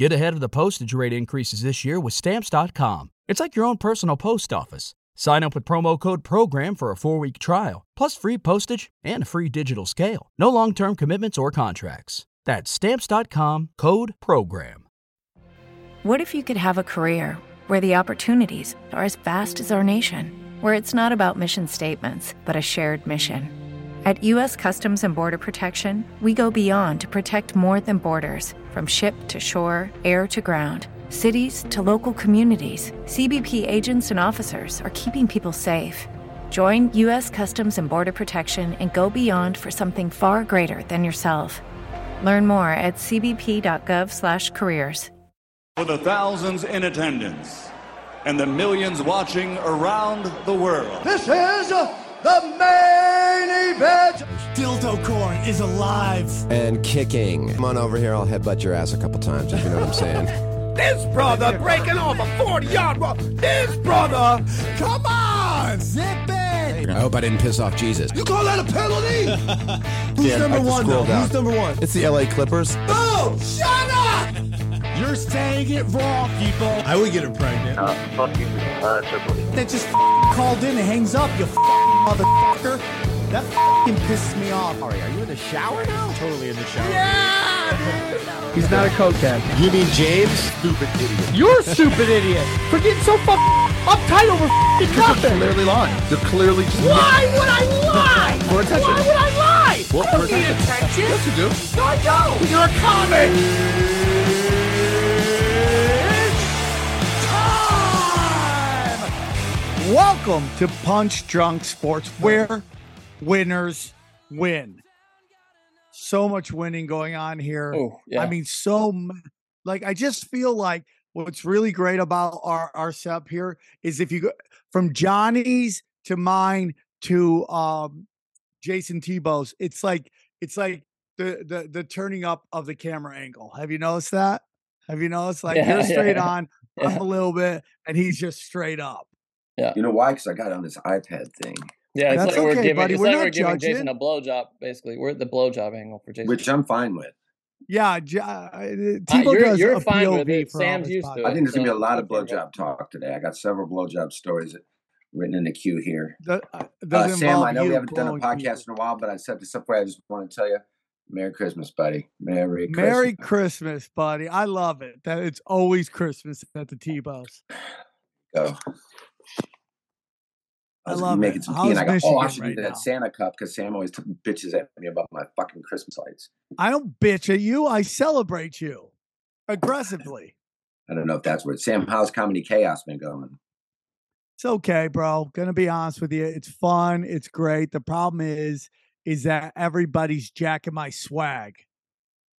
Get ahead of the postage rate increases this year with Stamps.com. It's like your own personal post office. Sign up with promo code PROGRAM for a four week trial, plus free postage and a free digital scale. No long term commitments or contracts. That's Stamps.com code PROGRAM. What if you could have a career where the opportunities are as vast as our nation, where it's not about mission statements, but a shared mission? At U.S. Customs and Border Protection, we go beyond to protect more than borders from ship to shore, air to ground. Cities to local communities, CBP agents and officers are keeping people safe. Join U.S. Customs and Border Protection and go beyond for something far greater than yourself. Learn more at cbp.gov/careers. For the thousands in attendance and the millions watching around the world. This is the main event. Dildo corn is alive and kicking. Come on over here. I'll headbutt your ass a couple times if you know what I'm saying. this brother breaking off a 40 yard run. This brother, come on, zip it. I hope I didn't piss off Jesus. You call that a penalty? Who's yeah, number one though? Down. Who's number one? It's the LA Clippers. Oh, shut up! You're saying it wrong, people. I would get her pregnant. Uh, fuck you. Uh, that just called in and hangs up, you fucking motherfucker. That fucking pisses me off. Ari, are you in the shower now? Totally in the shower. Yeah! He's not a cokehead. You mean James? Stupid idiot. You're a stupid idiot for getting so fucking uptight over fucking nothing. They're clearly lying. They're clearly just Why would I lie? For attention. Why would I lie? Well, I don't for need attention. attention. Yes, you do. No, I don't. You're a comic. Welcome to Punch Drunk Sports, where winners win. So much winning going on here. Oh, yeah. I mean, so like I just feel like what's really great about our our setup here is if you go from Johnny's to mine to um Jason Tebow's, it's like it's like the the the turning up of the camera angle. Have you noticed that? Have you noticed like Yeah, you're straight yeah. on, Yeah. a little bit, and he's just straight up. You know why? Because I got on this iPad thing, Yeah, it's That's like we're okay, giving, buddy. it's We're like not we're giving judging. Jason a blowjob. Basically, we're at the blowjob angle for Jason. which I'm fine with. Yeah, J- uh, Uh, you're- does you're a fine with POV it. for Sam's his used to podcasts. I think there's gonna be a lot of okay, blowjob talk today. I got several blowjob stories written in the queue here. That uh, Uh, Sam, I know we haven't done a podcast people. in a while, but I set this up for you. I just want to tell you, Merry Christmas, buddy. Merry Christmas. Merry Christmas, buddy. I love it. That it's always Christmas at the Tebow's. Go. I I was love making it. some tea, and I go, "Oh, I Michigan should right do that now?" Santa cup because Sam always t- bitches at me about my fucking Christmas lights." I don't bitch at you. I celebrate you aggressively. I don't know if that's where Sam. How's comedy chaos been going? It's okay, bro. Gonna be honest with you. It's fun. It's great. The problem is, is that everybody's jacking my swag.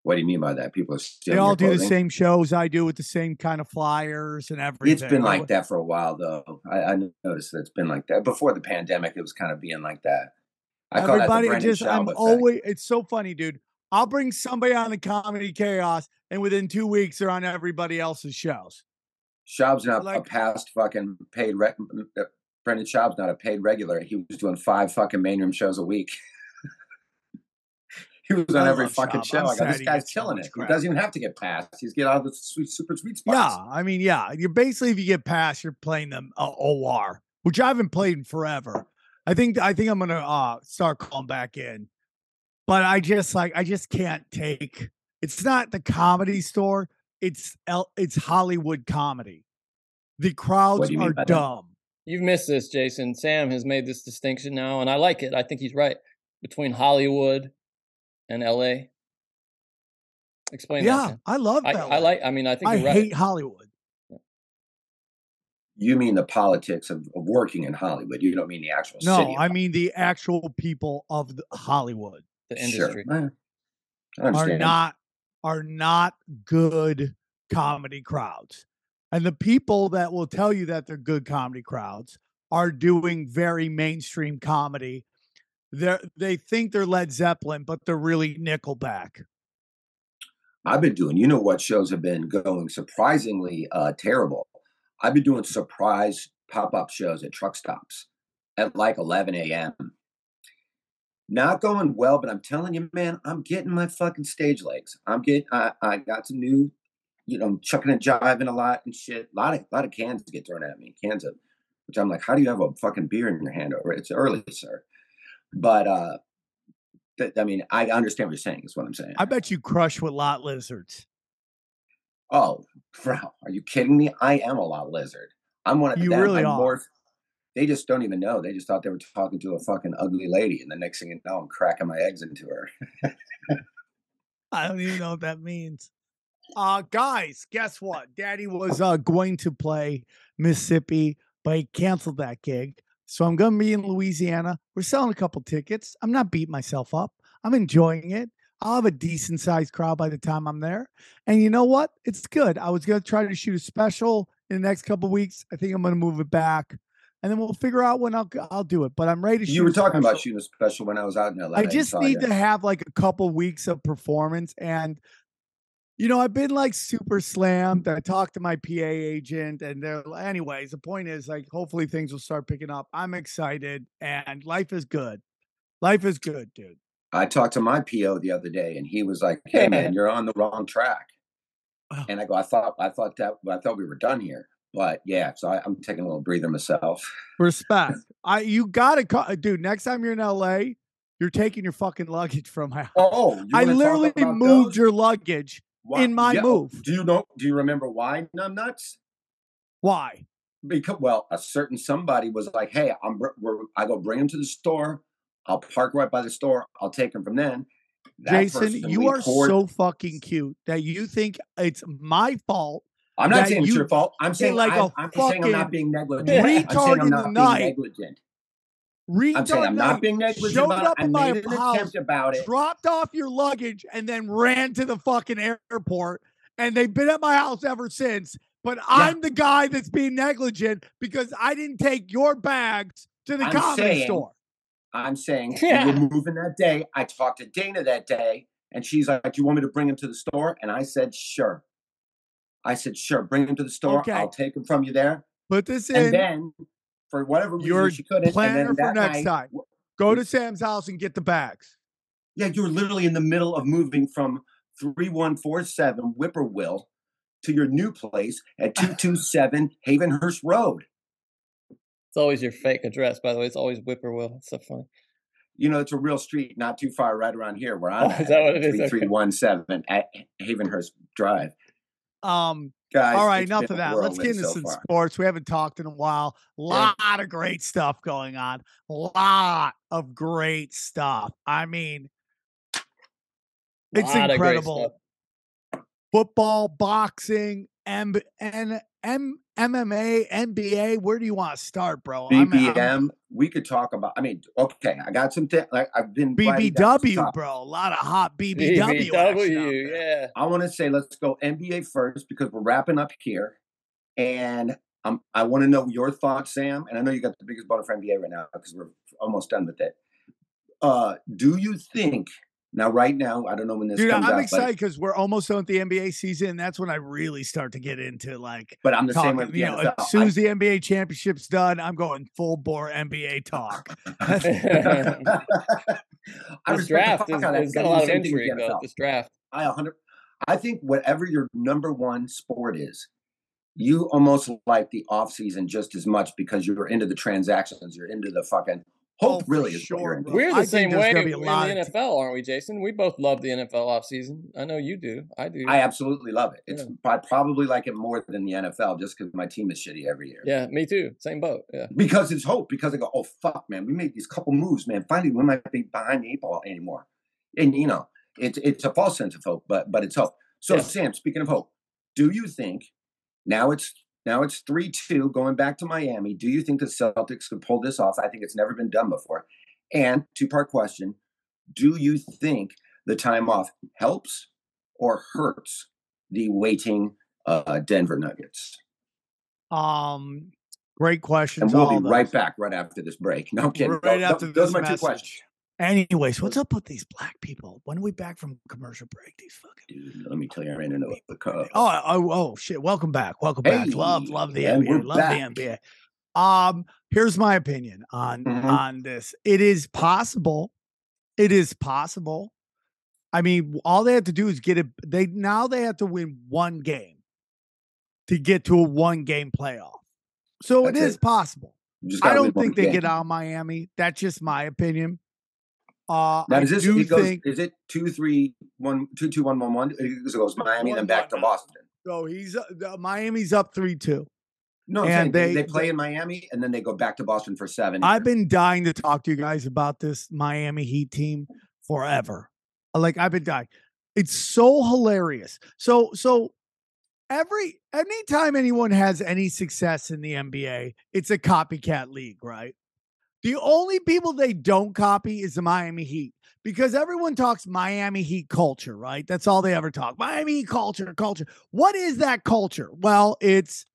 What do you mean by that? People are still They all do the same shows I do with the same kind of flyers and everything. It's been like that for a while, though. I, I noticed that it's been like that before the pandemic. It was kind of being like that. I call that Everybody just I'm effect. always it's so funny, dude. I'll bring somebody on the comedy chaos, and within two weeks they're on everybody else's shows. Schaub's not a past fucking paid. Re- uh, Brendan Schaub's not a paid regular. He was doing five fucking main room shows a week. he was on I every fucking Schaub. show. I'm go, this guy's gets so killing it. crap. He doesn't even have to get passed. He's get out of the sweet, super sweet spots. Yeah, I mean, yeah, you're basically if you get past, you're playing them uh, OR, which I haven't played in forever. I think I think I'm gonna uh start calling back in, but I just like I just can't take. It's not the comedy store. It's L, it's Hollywood comedy. The crowds are by that? dumb. You've missed this, Jason. Sam has made this distinction now, and I like it. I think he's right between Hollywood and L.A. Explain that. Yeah, Sam. I love I, that. I like. I mean, I think I you're right. hate Hollywood. You mean the politics of, of working in Hollywood? You don't mean the actual No, city. of I mean the actual people of the Hollywood the industry. I are not are not good comedy crowds. And the people that will tell you that they're good comedy crowds are doing very mainstream comedy. They they think they're Led Zeppelin, but they're really Nickelback. I've been doing, you know what shows have been going surprisingly uh, terrible. I've been doing surprise pop up shows at truck stops at like 11 a.m. Not going well, but I'm telling you, man, I'm getting my fucking stage legs. I'm getting, I, I got some new you know, chucking and jiving a lot and shit. A lot of a lot of cans get thrown at me, cans of, which I'm like, how do you have a fucking beer in your hand over? It's early, sir. But uh, th- I mean, I understand what you're saying. Is what I'm saying. I bet you crush with lot lizards. Oh, bro, are you kidding me? I am a lot lizard. I'm one of You them. really I'm are. more- they just don't even know. They just thought they were talking to a fucking ugly lady, and the next thing you know, I'm cracking my eggs into her. I don't even know what that means. Uh guys, guess what? Daddy was uh going to play Mississippi, but he canceled that gig. So I'm gonna be in Louisiana. We're selling a couple tickets. I'm not beating myself up. I'm enjoying it. I'll have a decent sized crowd by the time I'm there. And you know what? It's good. I was gonna try to shoot a special in the next couple weeks. I think I'm gonna move it back. And then we'll figure out when I'll I'll do it. But I'm ready to shoot. you were talking about shooting a special when I was out in LA. I just need ya. to have like a couple weeks of performance. And, you know, I've been like super slammed. I talked to my PA agent, and they're, anyways, the point is like, hopefully things will start picking up. I'm excited, and life is good. Life is good, dude. I talked to my PO the other day, and he was like, "Hey, man, you're on the wrong track." Oh. And I go, "I thought, I thought that, I thought we were done here." But yeah, so I, I'm taking a little breather myself. Respect. I, you gotta, co- uh, dude. Next time you're in LA, you're taking your fucking luggage from my oh, house. Oh, I literally moved those? your luggage Why- in my yeah, oh, move. Do you know? Do you remember why numb nuts? Why? Because well, a certain somebody was like, "Hey, I'm we're, I go bring him to the store. I'll park right by the store. I'll take him from then." That Jason, you are poured- so fucking cute that you think it's my fault. I'm not saying it's your fault. I'm saying like I'm, a I'm saying I'm not fucking being negligent. I'm retard saying I'm in the being night. negligent. Retard I'm saying I'm not being negligent showed about it. up I in my made an house, attempt about it. dropped off your luggage, and then ran to the fucking airport. And they've been at my house ever since. But I'm the guy that's being negligent because I didn't take your bags to the I'm comedy saying- store. I'm saying Yeah. we were moving that day. I talked to Dana that day, and she's like, "Do you want me to bring him to the store?" And I said, "Sure." I said, "Sure, bring him to the store. Okay. I'll take him from you there." Put this And in. then, for whatever reason, Your she couldn't. and planner then for that next night- time. Go to Sam's house and get the bags. Yeah, you were literally in the middle of moving from three one four seven Whippoorwill to your new place at two two seven Havenhurst Road. It's always your fake address, by the way. It's always Whippoorwill. It's so funny. You know, it's a real street, not too far, right around here where I'm Oh, is that what it is? Three Okay. three one seven at Havenhurst Drive. Um, Guys, all right, enough of that. Let's get into so some far. sports. We haven't talked in a while. A Lot of great stuff going on. A Lot of great stuff. I mean, it's Lot of great incredible. Football, boxing, M- and M- MMA, NBA. Where do you want to start, bro? I'm- I'm- BBM, we could talk about. I mean, okay, I got some. Th- like I've been writing down some BBW, bro. A lot of hot BBW. BBW, yeah. I want to say let's go NBA first because we're wrapping up here, and um, I want to know your thoughts, Sam. And I know you got the biggest boner for NBA right now because we're almost done with it. Uh, do you think now? Right now, I don't know when this Dude, comes I'm out, excited because we're almost done with the NBA season. That's when I really start to get into like but, but I'm the same talking. way. with the You know, as soon as the NBA championship's done, I'm going full bore NBA talk. I This respect draft is, out of that is because got a I do lot of same intrigue, though. This draft. I 100 I think whatever your number one sport is, you almost like the off season just as much because you're into the transactions, you're into the fucking hope for really is what sure, you're into. bro. We're the think same way in the NFL, aren't we, Jason? We both love the NFL offseason. I know you do. I do. I absolutely love it. It's Yeah. I probably like it more than the NFL just because my team is shitty every year. yeah, me too. Same boat. Yeah. Because it's hope. Because I go, oh fuck, man, we made these couple moves, man. Finally, we might be behind the eight ball anymore. And you know, it's it's a false sense of hope, but but it's hope. So Yeah. Sam, speaking of hope, do you think now it's now it's three two going back to Miami? Do you think the Celtics could pull this off? I think it's never been done before. And two part question: Do you think the time off helps or hurts the waiting uh, Denver Nuggets? Um, great questions. And we'll be right back right after this break. No I'm kidding. Right Those- after those, this are my two questions. Anyways, what's up with these black people? When are we back from commercial break? These fucking. Dude, let me tell you, I ran into a car. Oh, oh, oh, shit! Welcome back. Welcome back. Love, love the NBA. Love back. the NBA. Um, here's my opinion on Mhm. on this. It is possible. It is possible. I mean, all they have to do is get it. They now they have to win one game. to get to a one game playoff. So That's it is it. possible. I don't think they game. get out of Miami. That's just my opinion. Uh, Now, I does this do goes, think is it two three one two two one one one? It goes Miami One, then back to. Boston. so. He's uh, Miami's up three two. No, And they, they- they play in Miami and then they go back to Boston for seven. I've been dying to talk to you guys about this Miami Heat team forever. Like I've been dying. It's so hilarious. So so every anytime anyone has any success in the NBA, it's a copycat league, right? The only people they don't copy is the Miami Heat because everyone talks Miami Heat culture, right? That's all they ever talk. Miami Heat culture, culture. What is that culture? Well, it's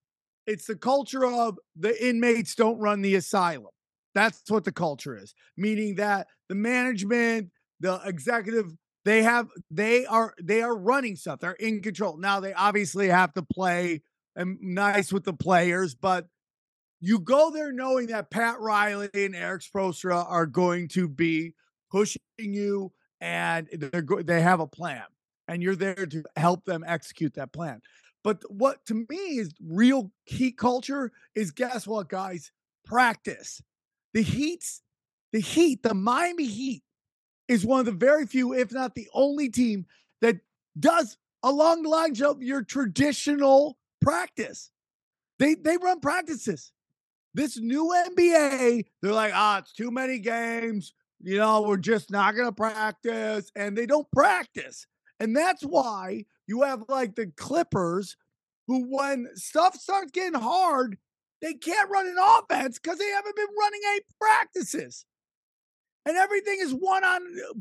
it's the culture of the inmates don't run the asylum. That's what the culture is, meaning that the management, the executive, they have they are they are running stuff. They're in control. Now they obviously have to play and nice with the players, but you go there knowing that Pat Riley and Erik Spoelstra are going to be pushing you and they're go- they have a plan and you're there to help them execute that plan. But what to me is real heat culture is guess what, guys? Practice. The Heat's the Heat, the Miami Heat is one of the very few, if not the only team that does along the lines of your traditional practice. They they run practices. This new NBA, they're like, ah, it's too many games. You know, we're just not gonna practice, and they don't practice. And that's why you have like the Clippers, who when stuff starts getting hard, they can't run an offense because they haven't been running any practices. And everything is one on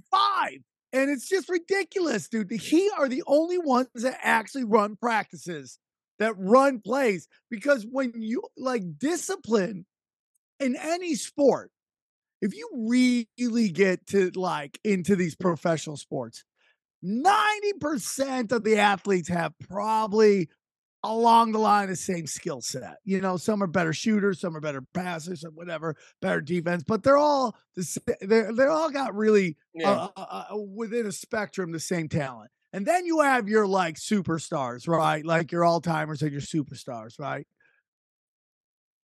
five. And it's just ridiculous, dude. The Heat are the only ones that actually run practices, that run plays. Because when you like discipline in any sport, if you really get to like into these professional sports, 90% of the athletes have probably along the line the same skill set. You know, some are better shooters, some are better passers, or whatever, better defense, but they're all the they're they're all got really Yeah. uh, uh, uh, within a spectrum the same talent. And then you have your like superstars, right? Like your all timers and your superstars, right?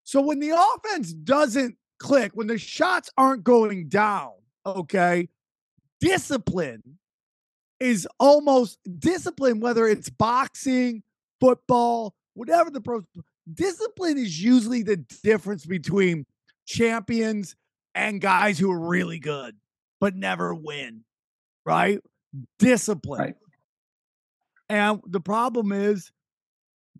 So when the offense doesn't click, when the shots aren't going down, okay, discipline is almost discipline, whether it's boxing, football, whatever the pro discipline is usually the difference between champions and guys who are really good but never win. Right? Discipline. Right. And the problem is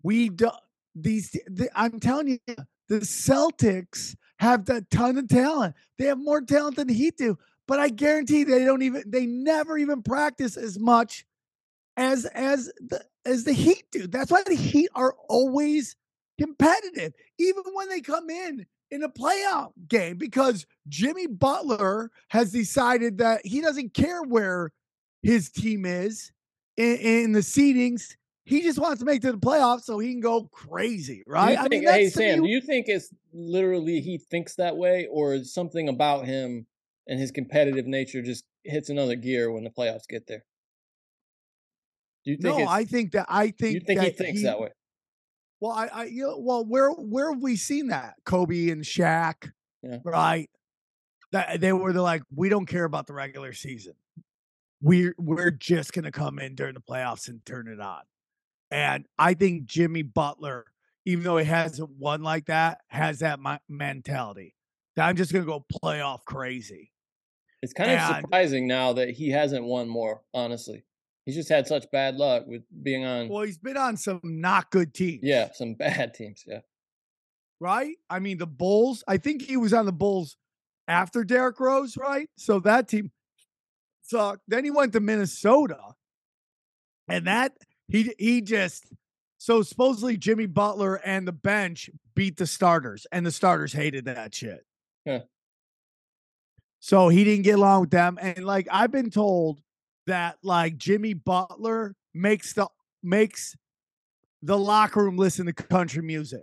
we don't. these the, I'm telling you the Celtics have a ton of talent. They have more talent than the Heat do, but I guarantee they don't even they never even practice as much as as the as the Heat do. That's why the Heat are always competitive, even when they come in in a playoff game, because Jimmy Butler has decided that he doesn't care where his team is in, in the seedings. He just wants to make to the playoffs so he can go crazy, right? you I mean, hey Sam, me- do you think it's literally he thinks that way, or is something about him and his competitive nature just hits another gear when the playoffs get there? Do you think? no, I think that I think you think he thinks that way? Well, I, I, you know, well, where, where have we seen that? Kobe and Shaq, Yeah. right? That they were the like, we don't care about the regular season. We're we're just gonna come in during the playoffs and turn it on. And I think Jimmy Butler, even though he hasn't won like that, has that mi- mentality. That I'm just gonna go playoff crazy. It's kind of And- surprising now that he hasn't won more. Honestly, he's just had such bad luck with being on. Well, he's been on some not good teams. yeah, some bad teams. Yeah, right? I mean, the Bulls, I think he was on the Bulls after Derrick Rose, right? So that team sucked. Then he went to Minnesota. And that he he just so supposedly Jimmy Butler and the bench beat the starters, and the starters hated that shit. Yeah. So he didn't get along with them. And like I've been told that like Jimmy Butler makes the makes the locker room listen to country music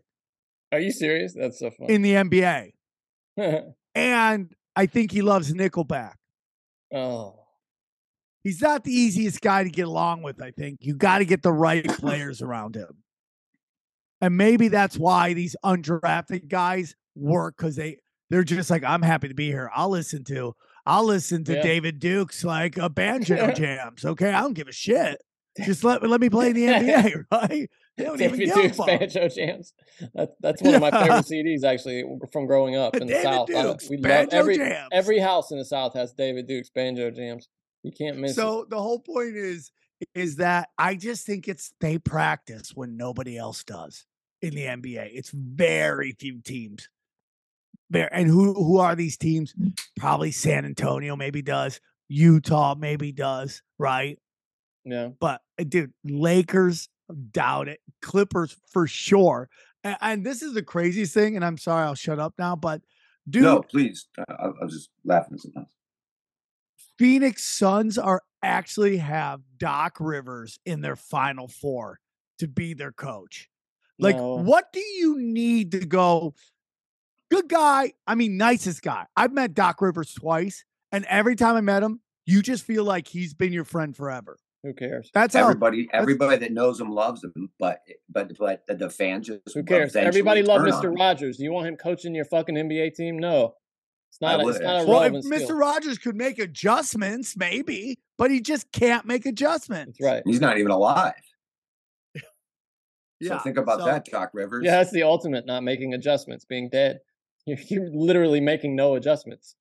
are you serious? That's so funny. in the NBA. And I think he loves Nickelback. oh, He's not the easiest guy to get along with, I think. You got to get the right players around him. And maybe that's why these undrafted guys work because they they're just like, I'm happy to be here. I'll listen to I'll listen to Yeah. David Duke's like a banjo jams. Okay. I don't give a shit. Just let let me play in the NBA, right? They don't David Duke's banjo jams. That, that's one of my favorite CDs actually from growing up in the David South. I- Duke's we love every jams. every house in the South has David Duke's banjo jams. You can't miss it. So the whole point is is that I just think it's they practice when nobody else does in the NBA. It's very few teams. There and who who are these teams? Probably San Antonio maybe does. Utah maybe does, right? Yeah. But uh, dude, Lakers doubt it. Clippers for sure. And, and this is the craziest thing. And I'm sorry, I'll shut up now. But dude, no, please. I, I I was just laughing sometimes. Phoenix Suns are actually have Doc Rivers in their final four to be their coach. Like, No. what do you need to go? Good guy. I mean, nicest guy. I've met Doc Rivers twice, and every time I met him, you just feel like he's been your friend forever. Who cares? That's how Everybody, everybody that knows him loves him, but but but the, the fan just Who cares? Everybody loves Mr. Rogers. Do you want him coaching your fucking NBA team? No. It's I not. A, it's not a actually. well, if Mr. skill. Rogers could make adjustments, maybe, but he just can't make adjustments. That's right. He's not even alive. Yeah. so think about so- that, Doc Rivers. Yeah, that's the ultimate. Not making adjustments, being dead. You're, you're literally making no adjustments.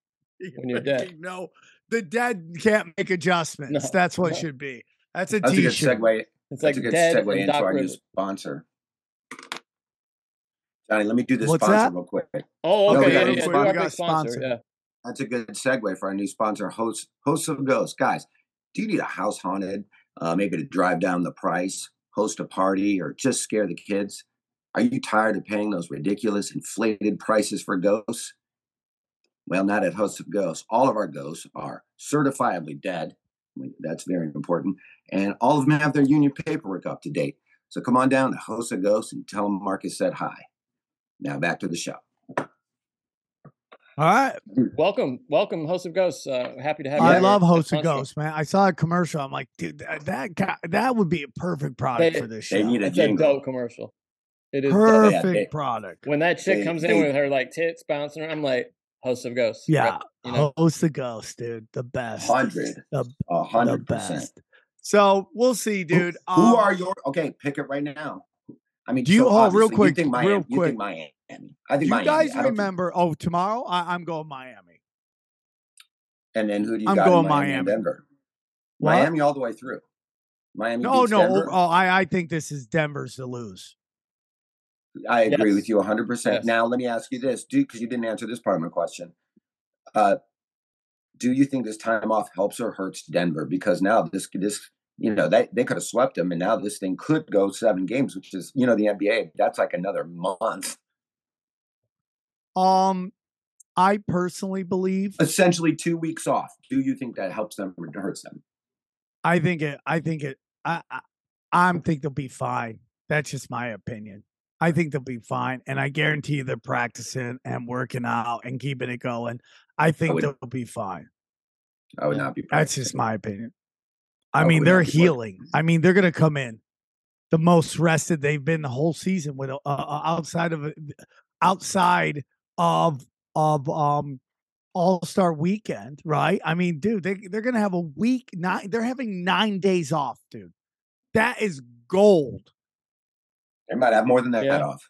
When you're dead. No, the dead can't make adjustments. No, That's what it no. should be. That's a That's a good t-shirt. segue. It's That's like a good dead segue into Doc our new sponsor. Johnny, let me do this What's sponsor that? real quick. Oh, No, we okay. got yeah, a yeah, sponsor. We got a sponsor. sponsor. Yeah. That's a good segue for our new sponsor, host hosts of ghosts. Guys, do you need a house haunted? Uh, maybe to drive down the price, host a party, or just scare the kids? Are you tired of paying those ridiculous inflated prices for ghosts? Well, not at Hosts of Ghosts. All of our ghosts are certifiably dead. That's very important. And all of them have their union paperwork up to date. So come on down to Hosts of Ghosts and tell them Marcus said hi. Now back to the show. All right. Welcome, welcome, host of Ghosts. Uh, happy to have you. I here. love Host of. Ghosts, man. I saw a commercial. I'm like, dude, that that, guy, that would be a perfect product They- for this They show. need a It's a dope commercial. It is. dope. Perfect they- product. When that chick They- comes they- in with her like tits bouncing, around, I'm like, host of Ghosts. Yeah. Right, You know? Host of Ghosts, dude. The best. Hundred. The, A hundred percent. best. So we'll see, Who- dude. Who, Um, are your okay? Pick it right now. I mean, Do you- so oh, real quick, You think Miami? real You quick. think Miami? I think Do you Miami. guys I don't think- remember? Oh, tomorrow I, I'm going Miami. and then who do you I'm got? going Miami, Miami. Denver. What? Miami all the way through. Miami. No, beats no. Denver. Oh, I, I think this is Denver's to lose. I agree Yes. with you 100%. Yes. Now, let me ask you this, do because you didn't answer this part of my question. Uh, do you think this time off helps or hurts Denver? Because now this, this you know, they, they could have swept them, and now this thing could go seven games, which is, you know, the NBA, that's like another month. Um, I personally believe. Essentially, two weeks off. Do you think that helps them or hurts them? I think it. I think it. I. I I'm think they'll be fine. That's just my opinion. I think they'll be fine, and I guarantee you they're practicing and working out and keeping it going. I think would- they'll be fine. I would not be. That's just my opinion. I I mean, they're not be healing. I mean, they're gonna come in the most rested they've been the whole season with uh, uh, outside of outside of of um All Star Weekend, right? I mean, dude, they they're gonna have a week nine. They're having nine days off, dude. That is gold. They might have more than that Yeah. off.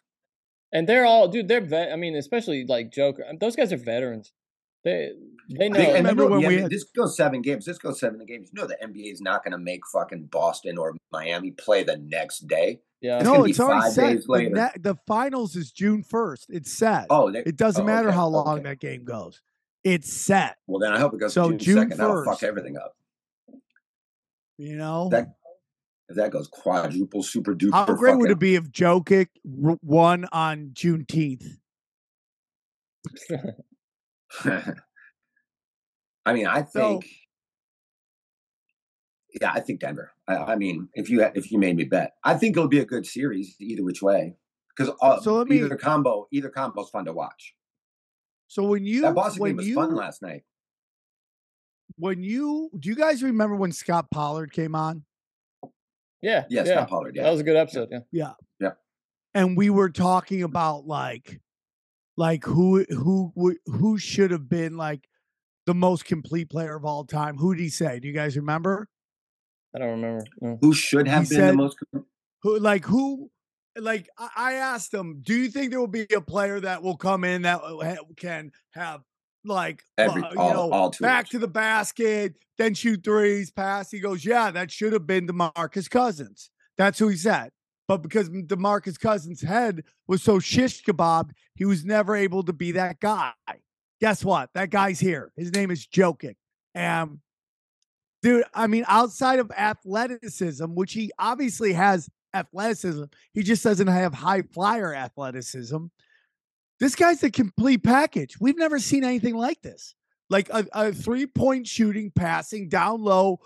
And they're all, dude. They're vet. I mean, especially like Joker. Those guys are veterans. They they know. They- and remember you know, when the we had- this goes seven games. This goes seven games. You know the NBA is not going to make fucking Boston or Miami play the next day. yeah. It's no, gonna be it's already five set. The, na- the finals is June first. It's set. Oh, they, it doesn't oh, matter okay, how long okay. that game goes. It's set. Well, then I hope it goes So June, June second. That'll fuck everything up. You know. That if that goes quadruple super duper. How great would fucking- it be if Jokic r- won on Juneteenth? I mean, I So- think. yeah, I think Denver. I, I mean, if you if you made me bet, I think it'll be a good series either which way. Because uh, So let me- either combo, either combo's fun to watch. So when you that Boston when game was you fun last night. when you do you guys remember when Scott Pollard came on? yeah. Yeah, yeah. Scott Pollard. Yeah, That was a good episode. Yeah. yeah. and we were talking about like like who who who should have been like the most complete player of all time. Who did he say? Do you guys remember? I don't remember. No. Who should have He been the most? Who like who like I, I asked him, do you think there will be a player that will come in that can have like Every- uh, you all- know all tools. back to the basket, then shoot threes, pass? He goes, yeah, that should have been DeMarcus Cousins. That's who he said. But because DeMarcus Cousins' head was so shish kebab, he was never able to be that guy. Guess what? That guy's here. His name is Jokic. And dude, I mean, outside of athleticism, which he obviously has athleticism, he just doesn't have high flyer athleticism. This guy's a complete package. We've never seen anything like this. Like a, a three point shooting, passing down low,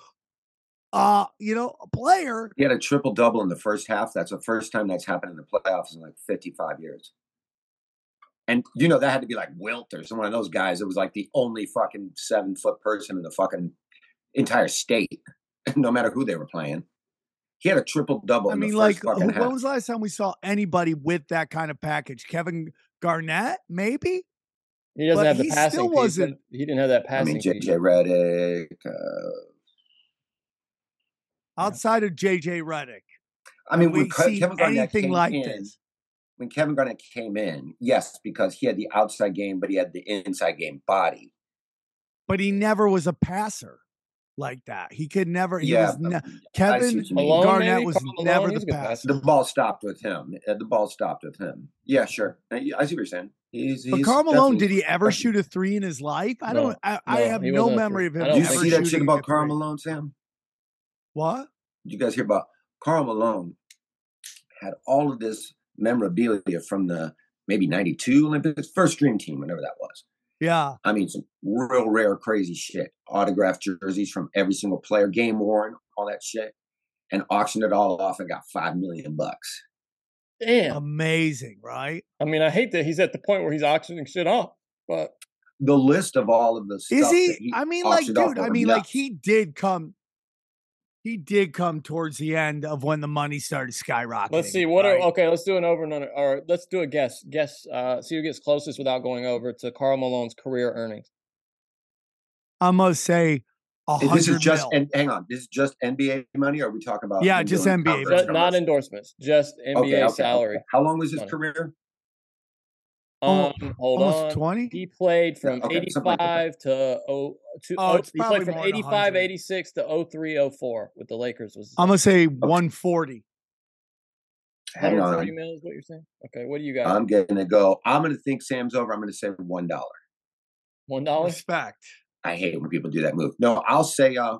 uh, you know, a player. He had a triple double in the first half. That's the first time that's happened in the playoffs in like 55 years. And you know that had to be like Wilt or someone of those guys. It was like the only fucking seven foot person in the fucking entire state, no matter who they were playing. He had a triple double. I in mean, the like, fucking who- half. when was the last time we saw anybody with that kind of package? Kevin Garnett, maybe? He doesn't But have the he passing. still piece, wasn't- He didn't have that passing. I mean. JJ Redick. Uh, Outside of JJ Redick. I mean, we when Ke- Kevin Garnett anything like in, this. when Kevin Garnett came in, yes, because he had the outside game, but he had the inside game body. But he never was a passer like that. He could never. He yeah, was ne- Kevin what you mean. Malone, Garnett maybe? was Malone, never the passer. passer. The ball stopped with him. Uh, The ball stopped with him. Yeah, sure. I I see what you're saying. He's, But he's Karl Malone, did he ever shoot a three in his life? I No, don't. I, I have no memory of him. Did you ever see that shit about a Karl three. Malone, Sam? What? Did you guys hear about Karl Malone? Had all of this memorabilia from the maybe '92 Olympics, first Dream Team, whenever that was. Yeah. I mean, some real rare, crazy shit. Autographed jerseys from every single player, game worn, all that shit, and auctioned it all off and got five million bucks. Damn. Amazing, right? I mean, I hate that he's at the point where he's auctioning shit off, but The list of all of the stuff Is that he? I mean, like, dude. I were mean, like, he did come. He did come towards the end of when the money started skyrocketing. let's see what right? are okay. Let's do an over and under, or let's do a guess. Guess, uh, see who gets closest without going over to Karl Malone's career earnings. I must say, a Is this is just mil. and hang on, this is just NBA money, or are we talking about? Yeah, him just NBA. Just, not endorsements, just NBA Okay, okay, okay. salary. How long was his money. Career? Oh, Um, hold Almost on. twenty. He played from okay, something like 85 to oh, to, Oh, oh, he played from more 85 86 to 03 04 with the Lakers was I'm gonna say one forty. Hang 140 on, mil is what you're saying? Okay, what do you got? I'm gonna go. I'm gonna think Sam's over. I'm gonna say one dollar. One dollar? Respect. I hate when people do that move. No, I'll say. Uh,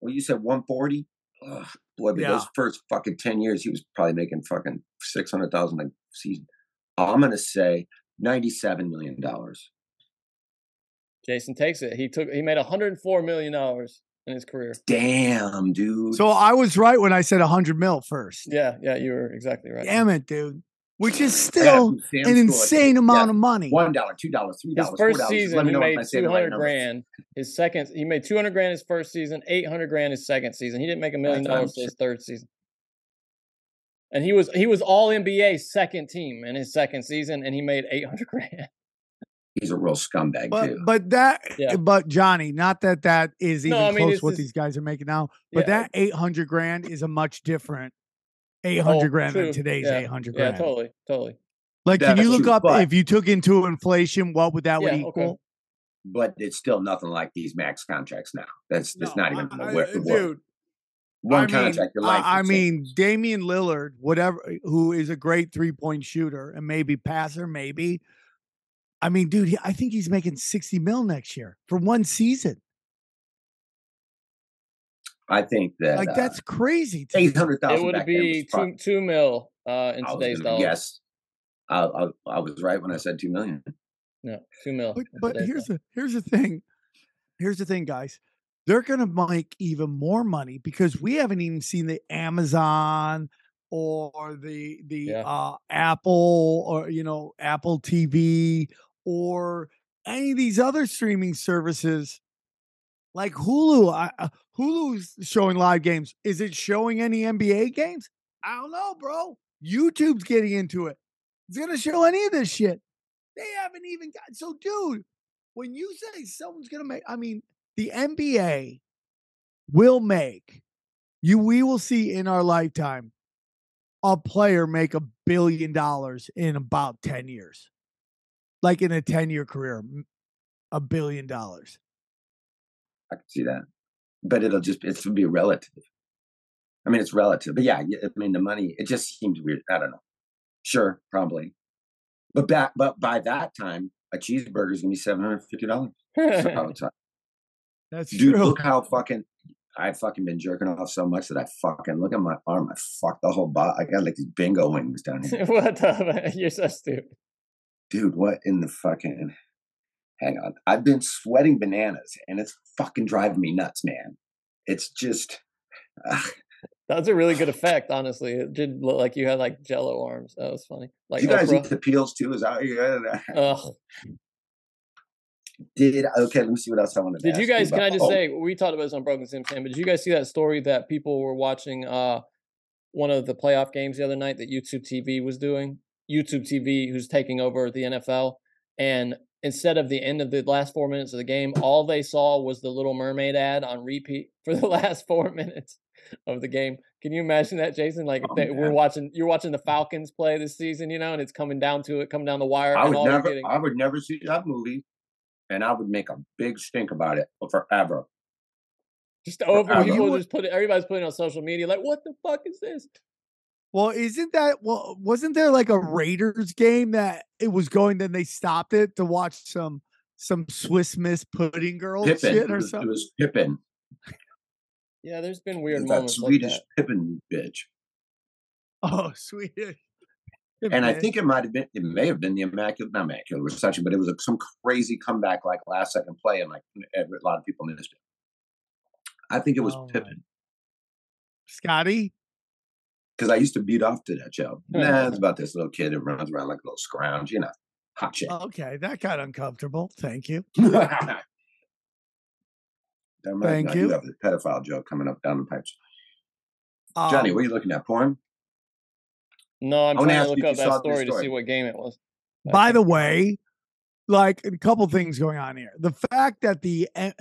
well, you said 140. Ugh, boy, but Yeah. those first fucking ten years, he was probably making fucking six hundred thousand a season. I'm gonna say ninety-seven million dollars. Jason takes it. He took he made 104 million dollars in his career. Damn, dude. So I was right when I said a hundred mil first. Yeah, yeah, you were exactly right. Damn it, dude. Which is still prove Sam an scored. insane amount Yeah. of money. One dollar, two dollars, three His dollars, four first dollars. Season, let me he know made say the right 200 grand. His second, he made 200 grand his first season, 800 grand his second season. He didn't make a million That's what I'm dollars his third season. And he was he was all NBA second team in his second season, and he made 800 grand. He's a real scumbag But too. but that Yeah. but Johnny, not that that is No, even I mean, close it's what just- these guys are making now. But Yeah. that eight hundred grand is a much different oh, eight hundred Oh, grand true. than today's Yeah. eight hundred Yeah, grand. totally, totally. Like, can you look true, up but- if you took into inflation, what would that would Yeah, okay. but it's still nothing like these max contracts now. That's that's No, not even I- the wor- I- the uh, world. dude. One I mean, contract, your life. I, I mean, change. Damian Lillard, whatever, who is a great three point shooter and maybe passer, maybe. I mean, dude, he, I think he's making sixty mil next year for one season. I think that Like uh, that's crazy. to me. It would be two two mil uh, in I today's gonna dollars. guess. I, I, I was right when I said two million. No, two mil. But, but here's dollars. the here's the thing. Here's the thing, guys. They're gonna make even more money because we haven't even seen the Amazon or the the Yeah. uh, Apple or you know Apple TV or any of these other streaming services like Hulu. I, uh, Hulu's showing live games. Is it showing any NBA games? I don't know, bro. YouTube's getting into it. It's gonna show any of this shit. They haven't even got so, dude. When you say someone's gonna make, I mean, the NBA will make you. We will see in our lifetime a player make a billion dollars in about ten years, like in a ten-year career, a billion dollars. I can see that, but it'll just it's be relative. I mean, it's relative, but yeah, I mean, the money it just seems weird. I don't know. Sure, probably, but back, but by that time, a cheeseburger is gonna be seven hundred fifty dollars. That's Dude, true. look how fucking I've fucking been jerking off so much that I fucking look at my arm. I fucked the whole body. I got like these bingo wings down here. what the? You're so stupid. Dude, what in the fucking? Hang on. I've been sweating bananas, and it's fucking driving me nuts, man. It's just. ugh. That was a really good effect, honestly. It did look like you had like Jello arms. That was funny. Like you guys Oprah. eat the peels too? Is that yeah? Ugh. Did okay? Let me see what else I want to. Did you guys? Can I just oh, say we talked about this on Broken Sim Sam, but did you guys see that story that people were watching uh one of the playoff games the other night that YouTube TV was doing? YouTube TV, who's taking over the NFL, and instead of the end of the last four minutes of the game, all they saw was the Little Mermaid ad on repeat for the last four minutes of the game. Can you imagine that, Jason? Like Oh, they, we're watching, you're watching the Falcons play this season, you know, and it's coming down to it, coming down the wire, I and would all never. getting. I would never see that movie, and I would make a big stink about it forever. Just over forever. people You just put it. Everybody's putting it on social media like, "What the fuck is this?" Well, isn't that well? Wasn't there like a Raiders game that it was going? Then they stopped it to watch some some Swiss Miss pudding girl Pippin. shit It or was, it was Pippin. Yeah, there's been weird that moments like Swedish that. Pippin bitch. Oh, Swedish. And I think it might have been, it may have been the immaculate, not immaculate reception, but it was a, some crazy comeback, like last second play, and like a lot of people missed it. I think it was Oh, my. Pippin Scotty. because I used to beat off to that show. Nah, it's about this little kid that runs around like a little scrounge, you know, hot shit. Okay, that got uncomfortable. Thank you. that Thank I do you. have a pedophile joke coming up down the pipes. Johnny, Um, what are you looking at? Porn? No, I'm trying to look up that this story to see what game it was. by the way, like a couple things going on here. The fact that the I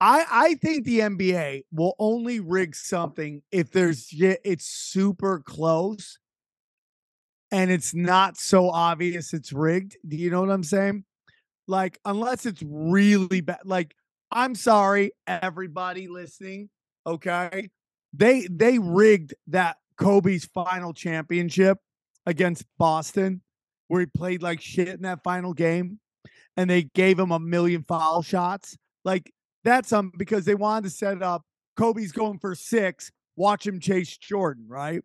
I think the NBA will only rig something if there's it's super close and it's not so obvious it's rigged. Do you know what I'm saying? Like unless it's really bad. Like I'm sorry, everybody listening. Okay, they they rigged that Kobe's final championship against Boston where he played like shit in that final game and they gave him a million foul shots. Like that's um because they wanted to set it up. Kobe's going for six, watch him chase Jordan, right?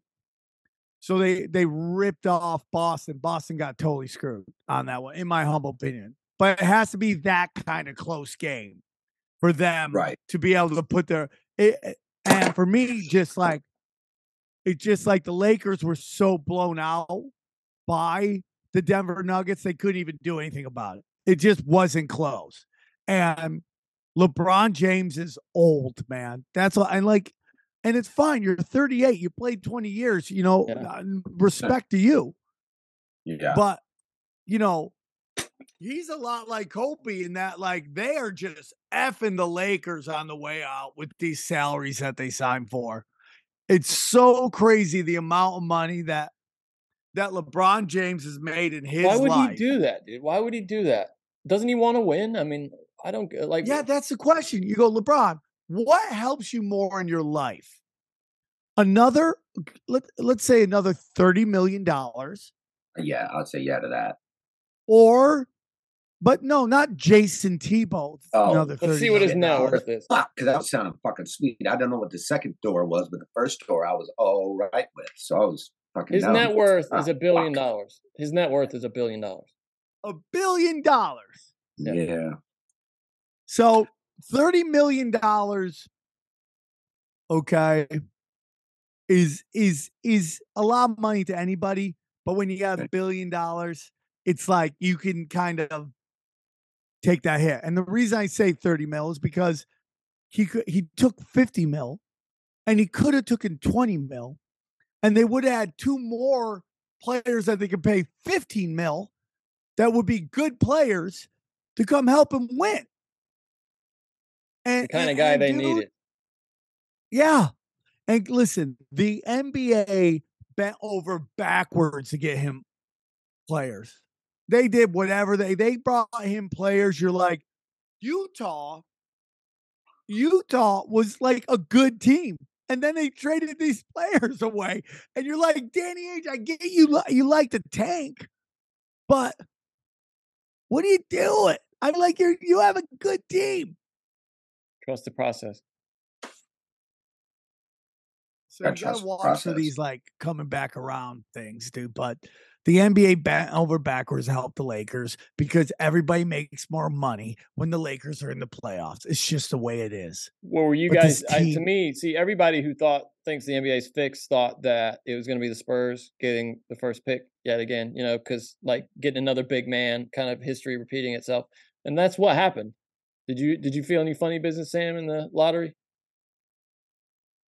So they they ripped off Boston. Boston got totally screwed on that one, in my humble opinion. But it has to be that kind of close game for them Right. to be able to put their it- and for me, just like it's just like the Lakers were so blown out by the Denver Nuggets, they couldn't even do anything about it. It just wasn't close. And LeBron James is old, man. That's all. And like, and it's fine. You're 38. You played 20 years. You know, Yeah. respect to you. Yeah. But you know, he's a lot like Kobe in that like they are just effing the Lakers on the way out with these salaries that they signed for. It's so crazy the amount of money that that LeBron James has made in his Why would life. he do that, dude? Why would he do that? Doesn't he want to win? I mean, I don't like. Yeah, that's the question. You go, LeBron, what helps you more in your life? Another, let, let's say another $30 million yeah, I'd say yeah to that. or, but no, not Jason Tebow. Oh, another Let's see what his million net worth is. Fuck, because that was sounding fucking sweet. I don't know what the second door was, but the first door I was all right with. So I was fucking. His down net worth Ah, is a billion fuck. dollars. His net worth is a billion dollars. A billion dollars. Yeah. Yeah. So $30 million, okay, is is is a lot of money to anybody. But when you have a billion dollars, it's like you can kind of take that hit. And the reason I say 30 mil is because he could he took 50 mil and he could have taken 20 mil, and they would add two more players that they could pay 15 mil that would be good players to come help him win. And, the kind and, of guy they dude, needed. Yeah. And listen, the NBA bent over backwards to get him players. They did whatever they they brought him players. You're like, Utah, Utah was like a good team. And then they traded these players away. And you're like, Danny Ainge, I get you you like to tank, but what are you doing? I'm like, you're you have a good team. Trust the process. So you gotta watch for these like coming back around things, dude. But the NBA bent over backwards helped the Lakers because everybody makes more money when the Lakers are in the playoffs. It's just the way it is. Well, were you but guys? Team, I, to me, see, everybody who thought thinks the NBA's fixed thought that it was going to be the Spurs getting the first pick yet again. You know, because like getting another big man, kind of history repeating itself, and that's what happened. Did you did you feel any funny business, Sam, in the lottery?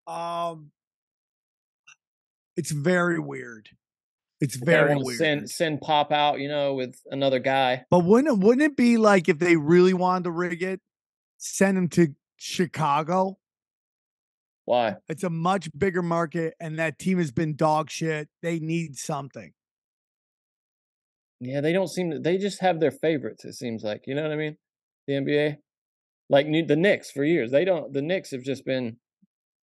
Um, it's very weird. It's very weird. Send send pop out, you know, with another guy. But wouldn't it, wouldn't it be like if they really wanted to rig it, send him to Chicago? Why? It's a much bigger market, and that team has been dog shit. They need something. Yeah, they don't seem to. They just have their favorites. It seems like you know what I mean. The NBA, like the Knicks for years, they don't. The Knicks have just been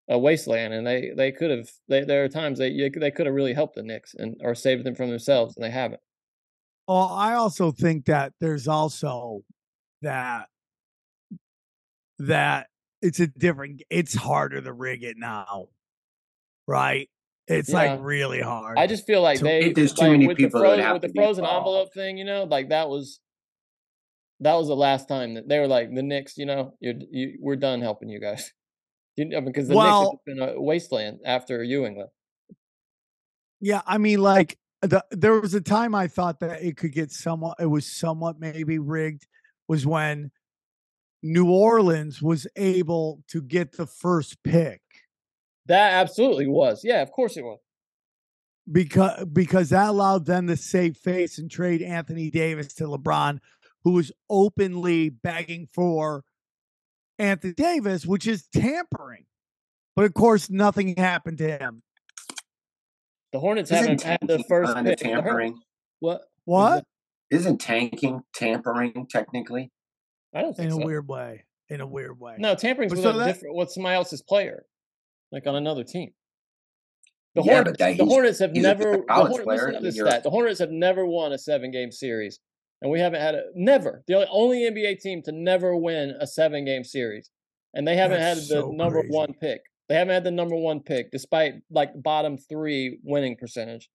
a wasteland, and they they could have. They, there are times they they could have really helped the Knicks and or saved them from themselves, and they haven't. Well, I also think that there's also that that it's a different. It's harder to rig it now, right? It's yeah. like really hard. I just feel like they there's too many with people the frozen, with the frozen envelope thing. You know, like that was that was the last time that they were like the Knicks. You know, you're you, we're done helping you guys. You uh, because the well, Knicks have been a wasteland after Ewing left. Yeah, I mean, like the, there was a time I thought that it could get somewhat. It was somewhat maybe rigged. Was when New Orleans was able to get the first pick. That absolutely was. Yeah, of course it was. Because because that allowed them to save face and trade Anthony Davis to LeBron, who was openly begging for Anthony Davis, which is tampering. But of course, nothing happened to him. The Hornets Isn't haven't had the first kind pick. tampering. What? What? Isn't tanking tampering technically? I don't think in so. a weird way. In a weird way. No, tampering's with so a that, different with somebody else's player, like on another team. The yeah, Hornets, the Hornets have never. The Hornets, listen to this stat. The Hornets have never won a seven game series and we haven't had a never the only NBA team to never win a seven game series, and they haven't That's had the so number crazy. one pick. They haven't had the number one pick despite like bottom three winning percentage.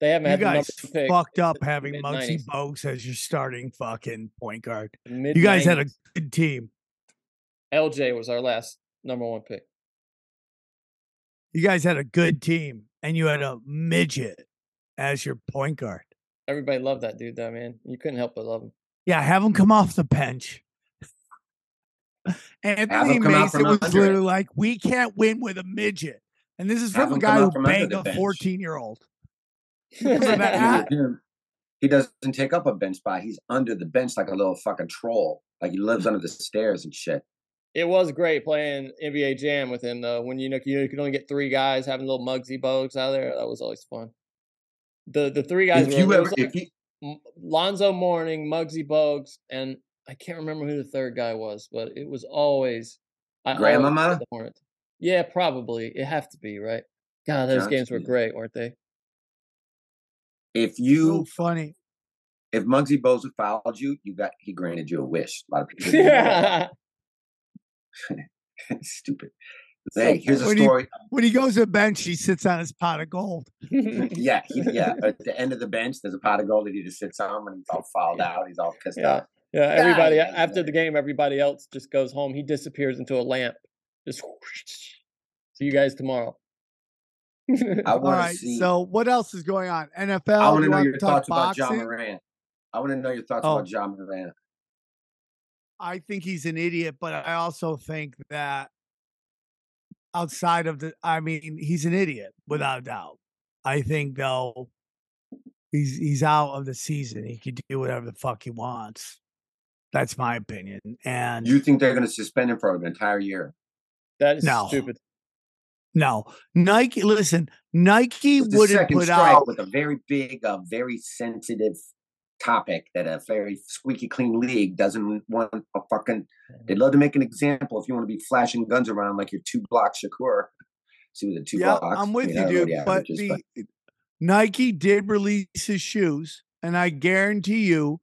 They haven't you had guys the number fucked up having Muggsy Bogues as your starting fucking point guard. Mid-90s. You guys had a good team. LJ was our last number one pick. You guys had a good team, and you had uh-huh. a midget as your point guard. Everybody loved that dude, though, man. You couldn't help but love him. Yeah, have him come off the bench. Anthony Mason was literally like, "We can't win with a midget," and this is from a guy who banged a fourteen-year-old. he doesn't take up a bench spot. He's under the bench like a little fucking troll. Like he lives under the stairs and shit. It was great playing NBA Jam with him though. When you know you could only get three guys having little Muggsy Bogues out there, that was always fun. The the three guys. If were, you ever, like if you, Lonzo Mourning, Muggsy Bogues, and I can't remember who the third guy was, but it was always Grandmama. Yeah, probably. It have to be right. God, those Johnson. games were great, weren't they? If you so funny, if Muggsy Bogues fouled you, you got he granted you a wish. A lot of people. Yeah. Stupid. Hey, here's a when story. He, when he goes to the bench, he sits on his pot of gold. yeah, he, yeah. At the end of the bench, there's a pot of gold that he just sits on when he's all fouled out. He's all pissed yeah. off. Yeah, everybody yeah. after the game, everybody else just goes home. He disappears into a lamp. Just whoosh. see you guys tomorrow. I want see. So, what else is going on? NFL. I want to know your thoughts boxing? about Ja Morant. I want to know your thoughts oh. about Ja Morant. I think he's an idiot, but I also think that outside of the I mean, he's an idiot without a doubt. I think though he's he's out of the season. He can do whatever the fuck he wants. That's my opinion. And You think they're going to suspend him for an entire year? That is No. stupid. no, Nike. Listen, Nike It's the wouldn't second put strike out. with a very big, uh, very sensitive topic that a very squeaky clean league doesn't want a fucking. They'd love to make an example if you want to be flashing guns around like your Tupac Shakur. See with the two Yeah, blocks. I'm with you, know dude. But averages, the Nike did release his shoes, and I guarantee you,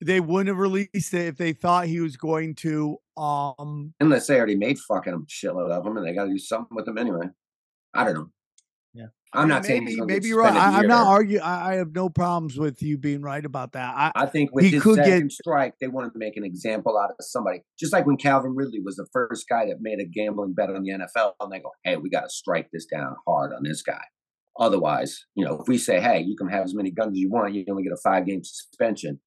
they wouldn't have released it if they thought he was going to. Um, unless they already made fucking shitload of them and they got to do something with them anyway. I don't know. I'm not saying maybe gonna maybe you're right. I, I'm not arguing. I, I have no problems with you being right about that. I, I think with he his could get- second strike, they wanted to make an example out of somebody. Just like when Calvin Ridley was the first guy that made a gambling bet on the NFL, and they go, "Hey, we got to strike this down hard on this guy." Otherwise, you know, if we say, "Hey, you can have as many guns as you want, you only get a five game suspension,"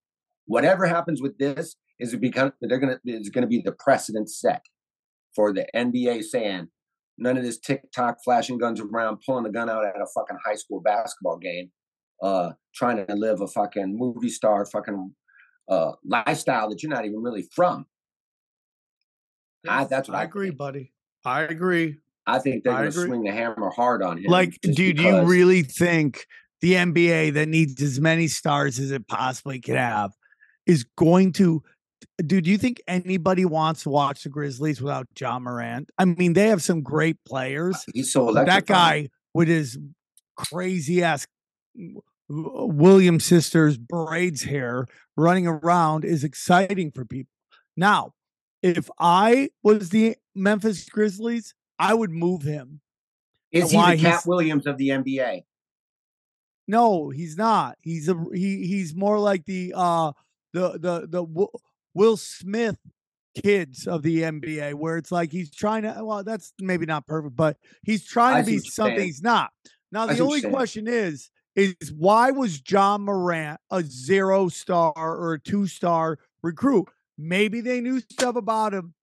whatever happens with this is it become they're gonna is going to be the precedent set for the NBA saying none of this TikTok flashing guns around, pulling a gun out at a fucking high school basketball game, uh, trying to live a fucking movie star fucking uh, lifestyle that you're not even really from. I, that's what I, I agree, think. buddy. I agree. I think they're going to swing the hammer hard on him. Like, dude, do you really think the NBA that needs as many stars as it possibly could have is going to? Dude, do you think anybody wants to watch the Grizzlies without Ja Morant? I mean, they have some great players. He's so that guy with his crazy ass Williams sisters braids hair running around is exciting for people. Now, if I was the Memphis Grizzlies, I would move him. Is he the Katt Williams of the NBA? No, he's not. He's a he. He's more like the uh the the the Will Smith kids of the NBA, where it's like he's trying to. Well, that's maybe not perfect, but he's trying I to be something he's not. Now, the only question is is why was Ja Morant a zero star or a two star recruit? Maybe they knew stuff about him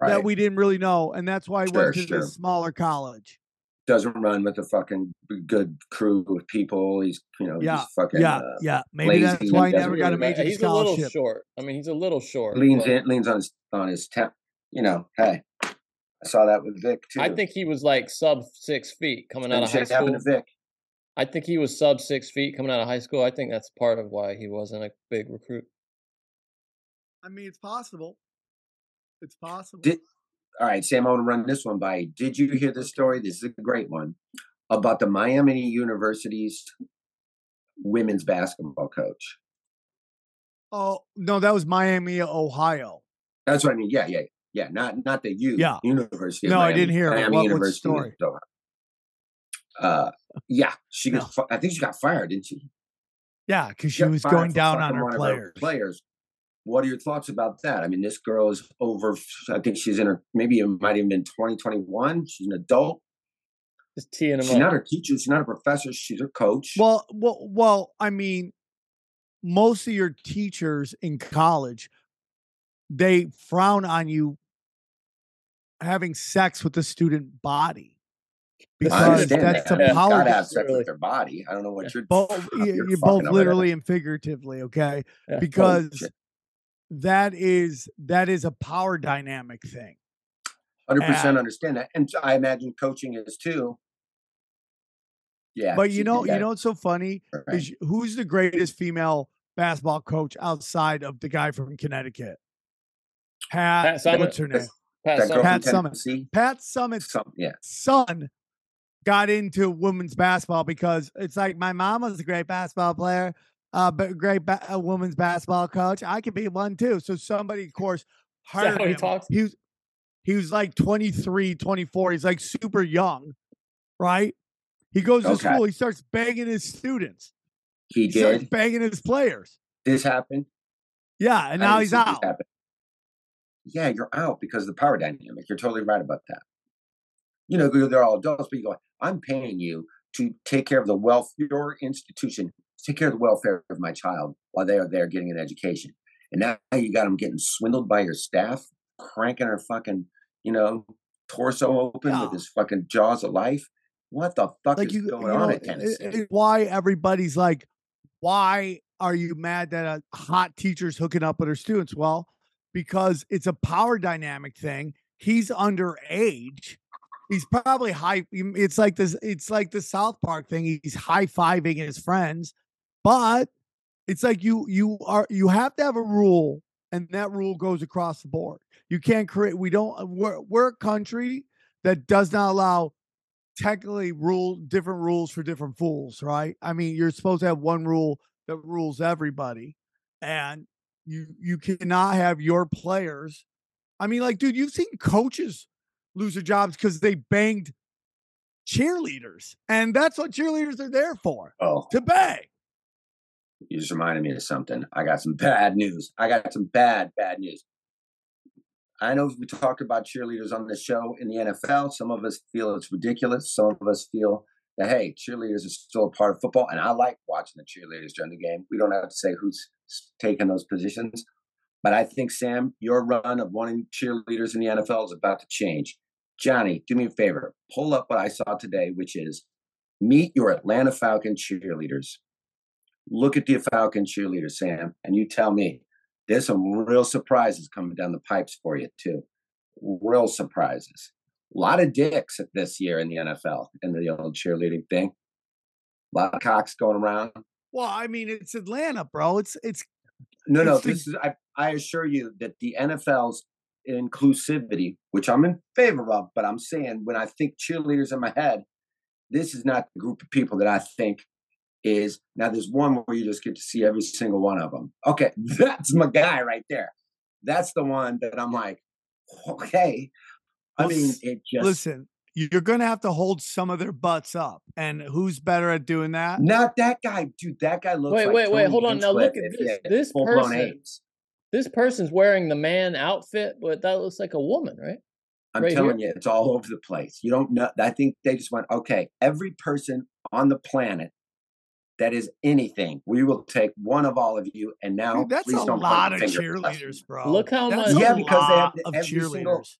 Right. that we didn't really know, and that's why he Sure, went to sure. this smaller college. Doesn't run with a fucking good crew of people. He's you know Yeah, he's fucking yeah, uh, yeah. Maybe that's why he never got a really- major he's a little short. I mean, he's a little short. leans but in leans on his on his temp. You know, hey, I saw that with Vic too. I think he was like sub six feet coming out of high shit happened school. to Vic. I think he was sub six feet coming out of high school. I think that's part of why he wasn't a big recruit. I mean, it's possible. It's possible. Did all right, Sam? I want to run this one by. Did you hear the story? This is a great one about the Miami University's women's basketball coach. oh no, that was Miami, Ohio. That's what I mean. Yeah, yeah, yeah. Not not the U. Yeah. University. of No, I didn't hear. Miami What- University. story? Uh, yeah, she got. No. I think she got fired, didn't she? Yeah, because she got was going down on her one of players. What are your thoughts about that? I mean, this girl is over. I think she's in her. Maybe it might have been twenty twenty one. She's an adult. Just teeing She's up. not a teacher. She's not a professor. She's a coach. Well, well, well. I mean, most of your teachers in college, they frown on you having sex with the student body because that's that. a power. gotta have sex with their body. I don't know what you're. both, you're you- you're both literally and figuratively, okay? Yeah. Because. That is that is a power dynamic thing. Hundred percent and- understand that, and I imagine coaching is too. Yeah, But you know, you know what's so funny right. is who's the greatest female basketball coach outside of the guy from Connecticut? Pat, Pat Summitt. what's her name? Pat that girl Summitt. Pat from Summitt. Tennessee. Pat Summitt's Some, yeah, son got into women's basketball because it's like my mom was a great basketball player, uh, but great ba- a women's basketball coach. I could be one too. So somebody, of course, hired how he him. talks? He was he was like 23, 24. He's like super young, right? He goes to school. He starts banging his students. he He starts did. banging his players. This happened. Yeah, I and now he's out. Yeah, you're out because of the power dynamic. You're totally right about that. You know, they're all adults, but you go, I'm paying you to take care of the wealth, your institution, take care of the welfare of my child while they are there getting an education. And now you got them getting swindled by your staff, cranking her fucking, you know, torso open Yeah. with his fucking jaws of life. what the fuck like is you, going you on at eh, Tennessee? it- it- why everybody's like, why are you mad that a hot teacher's hooking up with her students? Well, because it's a power dynamic thing. He's underage. He's probably high. Mm, it's like this. It's like the South Park thing. He's high fiving his friends, but it's like you you are you have to have a rule, and that rule goes across the board. You can't create. We don't. Uh, we're we're a country that does not allow technically rule different rules for different fools, right? I mean, you're supposed to have one rule that rules everybody, and you you cannot have your players. I mean, like, dude, you've seen coaches lose their jobs because they banged cheerleaders, and that's what cheerleaders are there for oh, to bang. You just reminded me of something. I got some bad news. I got some bad, bad news. I know we talked about cheerleaders on the show in the NFL. Some of us feel it's ridiculous. Some of us feel that hey, cheerleaders are still a part of football, and I like watching the cheerleaders during the game. We don't have to say who's taking those positions, but I think Sam, your run of wanting cheerleaders in the NFL is about to change. Johnny, do me a favor, pull up what I saw today, which is meet your Atlanta Falcon cheerleaders. Look at the Falcon cheerleader, Sam, and you tell me there's some real surprises coming down the pipes for you too. Real surprises. A lot of dicks this year in the NFL and the old cheerleading thing. A lot of cocks going around. Well, I mean, it's Atlanta, bro. It's it's No, no, It's this is I, I assure you that the NFL's inclusivity, which I'm in favor of, but I'm saying when I think cheerleaders in my head, this is not the group of people that I think is now there's one where you just get to see every single one of them. Okay, that's my guy right there. That's the one that I'm like, okay. I Well, mean, it just listen. You're gonna have to hold some of their butts up, and who's better at doing that? not that guy, dude. That guy looks Wait, like wait, wait, Tony hold on. Now look at this. This person- AIDS. This person's wearing the man outfit, but that looks like a woman, right? I'm right telling you, it's all over the place. You don't know. I think they just went, okay, every person on the planet that is anything, we will take one of all of you. And now, Dude, that's please a don't point lot the of finger at cheerleaders, bro. Look how That's much- Yeah, because they have of every single- cheerleaders.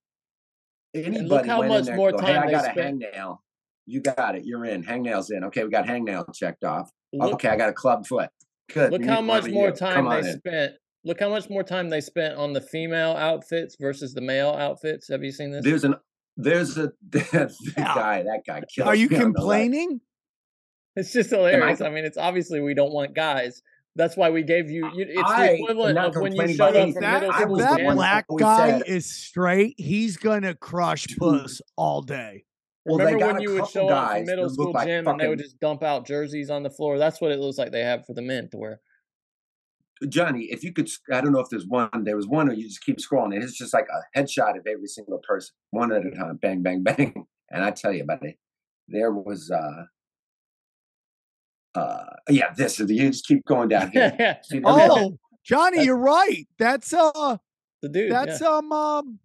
Anybody how much there, more go, hey, time I they got a spent- hangnail. You got it. You're in. Hangnail's in. Okay, we got hangnail checked off. Look, okay, I got a club foot. Good. look how much more you. time they in. spent. Look how much more time they spent on the female outfits versus the male outfits. Have you seen this? There's an there's a that Yeah. guy. That guy. killed. Are you me on the complaining? It's just hilarious. I mean, it's obviously we don't want guys. That's why we gave you. you it's I the am equivalent not of when you complaining showed about up anything. from that, middle school. was that dance. one that black guy said- is straight, he's gonna crush Dude. puss all day. Well, they Remember got when you would show up guys from middle school look like gym and they would just dump out jerseys on the floor? That's what it looks like they have for the men to wear. Johnny, if you could, I don't know if there's one. There was one where you just keep scrolling, it's just like a headshot of every single person, one at a time, bang, bang, bang. And I tell you, about it, there was, uh, uh, yeah, this is you just keep going down here. the there- Oh, Johnny, That's- you're right. That's uh, the dude. that's yeah, um, um,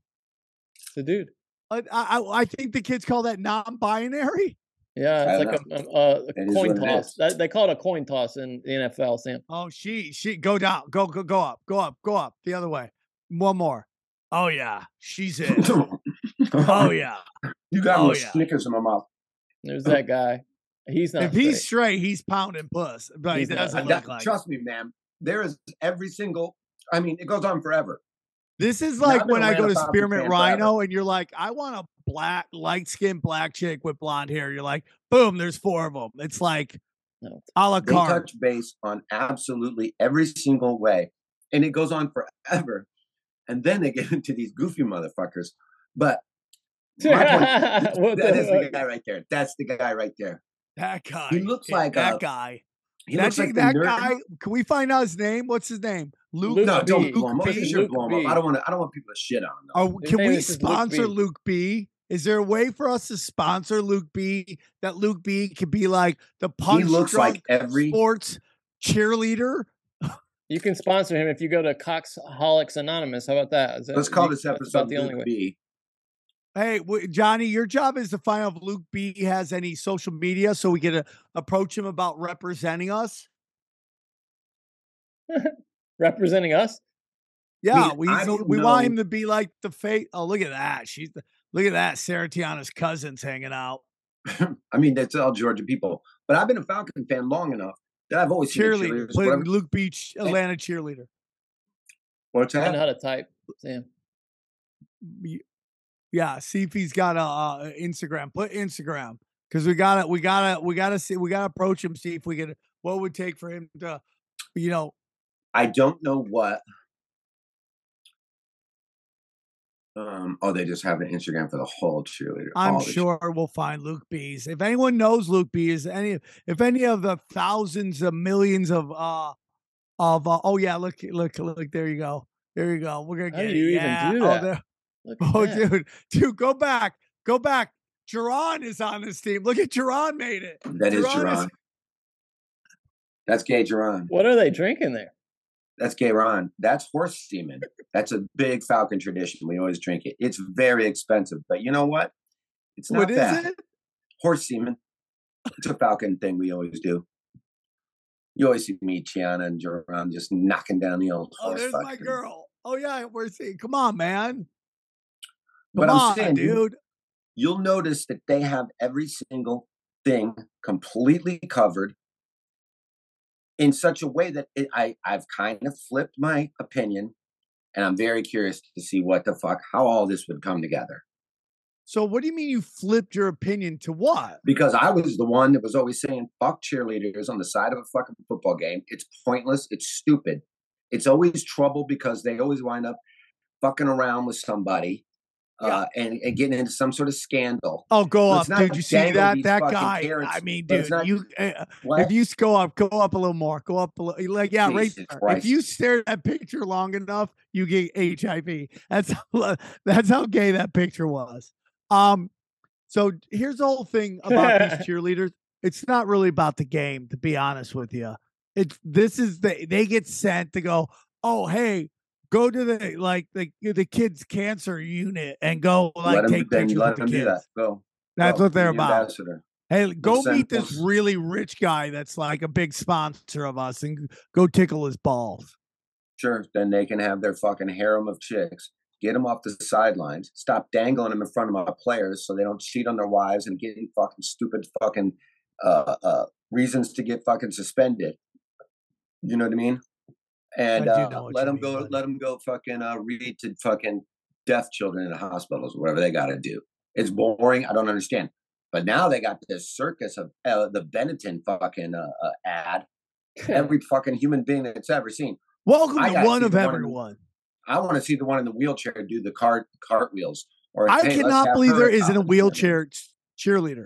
the dude. I, I I think the kids call that non-binary. Yeah, it's don't like a, a, a coin toss. That, they call it a coin toss in the NFL, Sam. Oh, she she go down, go go go up, go up, go up the other way. One more. Oh yeah, she's in. oh yeah. you got Oh, more yeah. Snickers in my mouth. There's that guy. He's not. if he's straight. straight, he's pounding puss, but He's he doesn't look that- like. trust me, man. There is every single. I mean, it goes on forever. This is like when I go to Spearmint Rhino and you're like, I want a black, light skinned black chick with blonde hair. You're like, boom, there's four of them. It's like No. a la carte. They touch base on absolutely every single way, and it goes on forever. And then they get into these goofy motherfuckers. But my point, that the is the guy right there. That's the guy right there. That guy. He looks yeah, like that a- guy. He that looks like that nerd- guy. Can we find out his name? What's his name? Luke. Luke No, B. don't blow him up. Luke You B. blow him Luke up. I B. don't want to. I don't want people to shit on him. Though. Oh, His can we is just Luke sponsor B. Luke B? Is there a way for us to sponsor Luke B? That Luke B could be like the punch he looks like drunk every. sports cheerleader. You can sponsor him if you go to Coxholics Anonymous. How about that? Is that- Let's call this that's episode about the only Luke way. B. Hey, Johnny, your job is to find out if Luke B has any social media so we can uh, approach him about representing us. Representing us. Yeah, mean, we I we want him to be like the fate. Oh, look at that. She's the, look at that. Sarah Tiana's cousins hanging out. I mean, that's all Georgia people. But I've been a Falcon fan long enough that I've always cheerleader. Seen cheerleaders, Luke Beach, Atlanta cheerleader. What's that? I know how to type. Sam. Yeah, see if he's got a, uh, Instagram. Put Instagram because we gotta, we gotta, we gotta see, we gotta approach him. See if we can. What would take for him to, you know? I don't know what. Um, oh, they just have an Instagram for the whole cheerleader. I'm sure we'll find Luke Bees. If anyone knows Luke Bees, any if any of the thousands of millions of uh of uh, oh yeah, look look look there you go. There you go. We're gonna get How do you yeah. even do that? Oh, oh dude, dude, go back, go back. Jerron is on this team. Look at Jerron made it. That is Jerron. Is... That's gay Jerron. What are they drinking there? That's gay Ron. That's horse semen. That's a big Falcon tradition. We always drink it. It's very expensive, but you know what? It's not what bad. It? Horse semen. It's a Falcon thing we always do. You always see me, Chiana, and Jerron just knocking down the old. Oh, horse. Oh, there's my girl. Oh yeah, we're seeing. Come on, man. Come but on, I'm saying, dude. You'll notice that they have every single thing completely covered in such a way that it, I I've kind of flipped my opinion, and I'm very curious to see what the fuck how all this would come together. So what do you mean you flipped your opinion to what? Because I was the one that was always saying fuck cheerleaders on the side of a fucking football game. It's pointless. It's stupid. It's always trouble because they always wind up fucking around with somebody yeah. uh, and, and getting into some sort of scandal. Oh, go up, dude! You see that that guy? Parents, I mean, dude, not, you uh, if you go up, go up a little more, go up a little. Like, yeah, Jesus right. Christ. If you stare at that picture long enough, you get HIV. That's how, that's how gay that picture was. Um, so here's the whole thing about these cheerleaders. It's not really about the game, to be honest with you. It's this is the they get sent to go. Oh, hey, go to the like the the kids cancer unit and go like take pictures with the kids. That. Go. That's go. what they're about. Ambassador. Hey, go meet this really rich guy that's like a big sponsor of us and go tickle his balls. Sure. Then they can have their fucking harem of chicks. Get them off the sidelines. Stop dangling them in front of my players so they don't cheat on their wives and getting fucking stupid fucking uh, uh, reasons to get fucking suspended. You know what I mean? And uh, let them go. Let them go. Fucking uh, read to fucking deaf children in the hospitals, whatever they got to do. It's boring. I don't understand. But now they got this circus of uh, the Benetton fucking uh, uh ad. Every fucking human being that's ever seen. Welcome to one of everyone. I want to see the one in the wheelchair do the cart cartwheels. Or I hey, cannot believe there isn't a wheelchair cheerleader.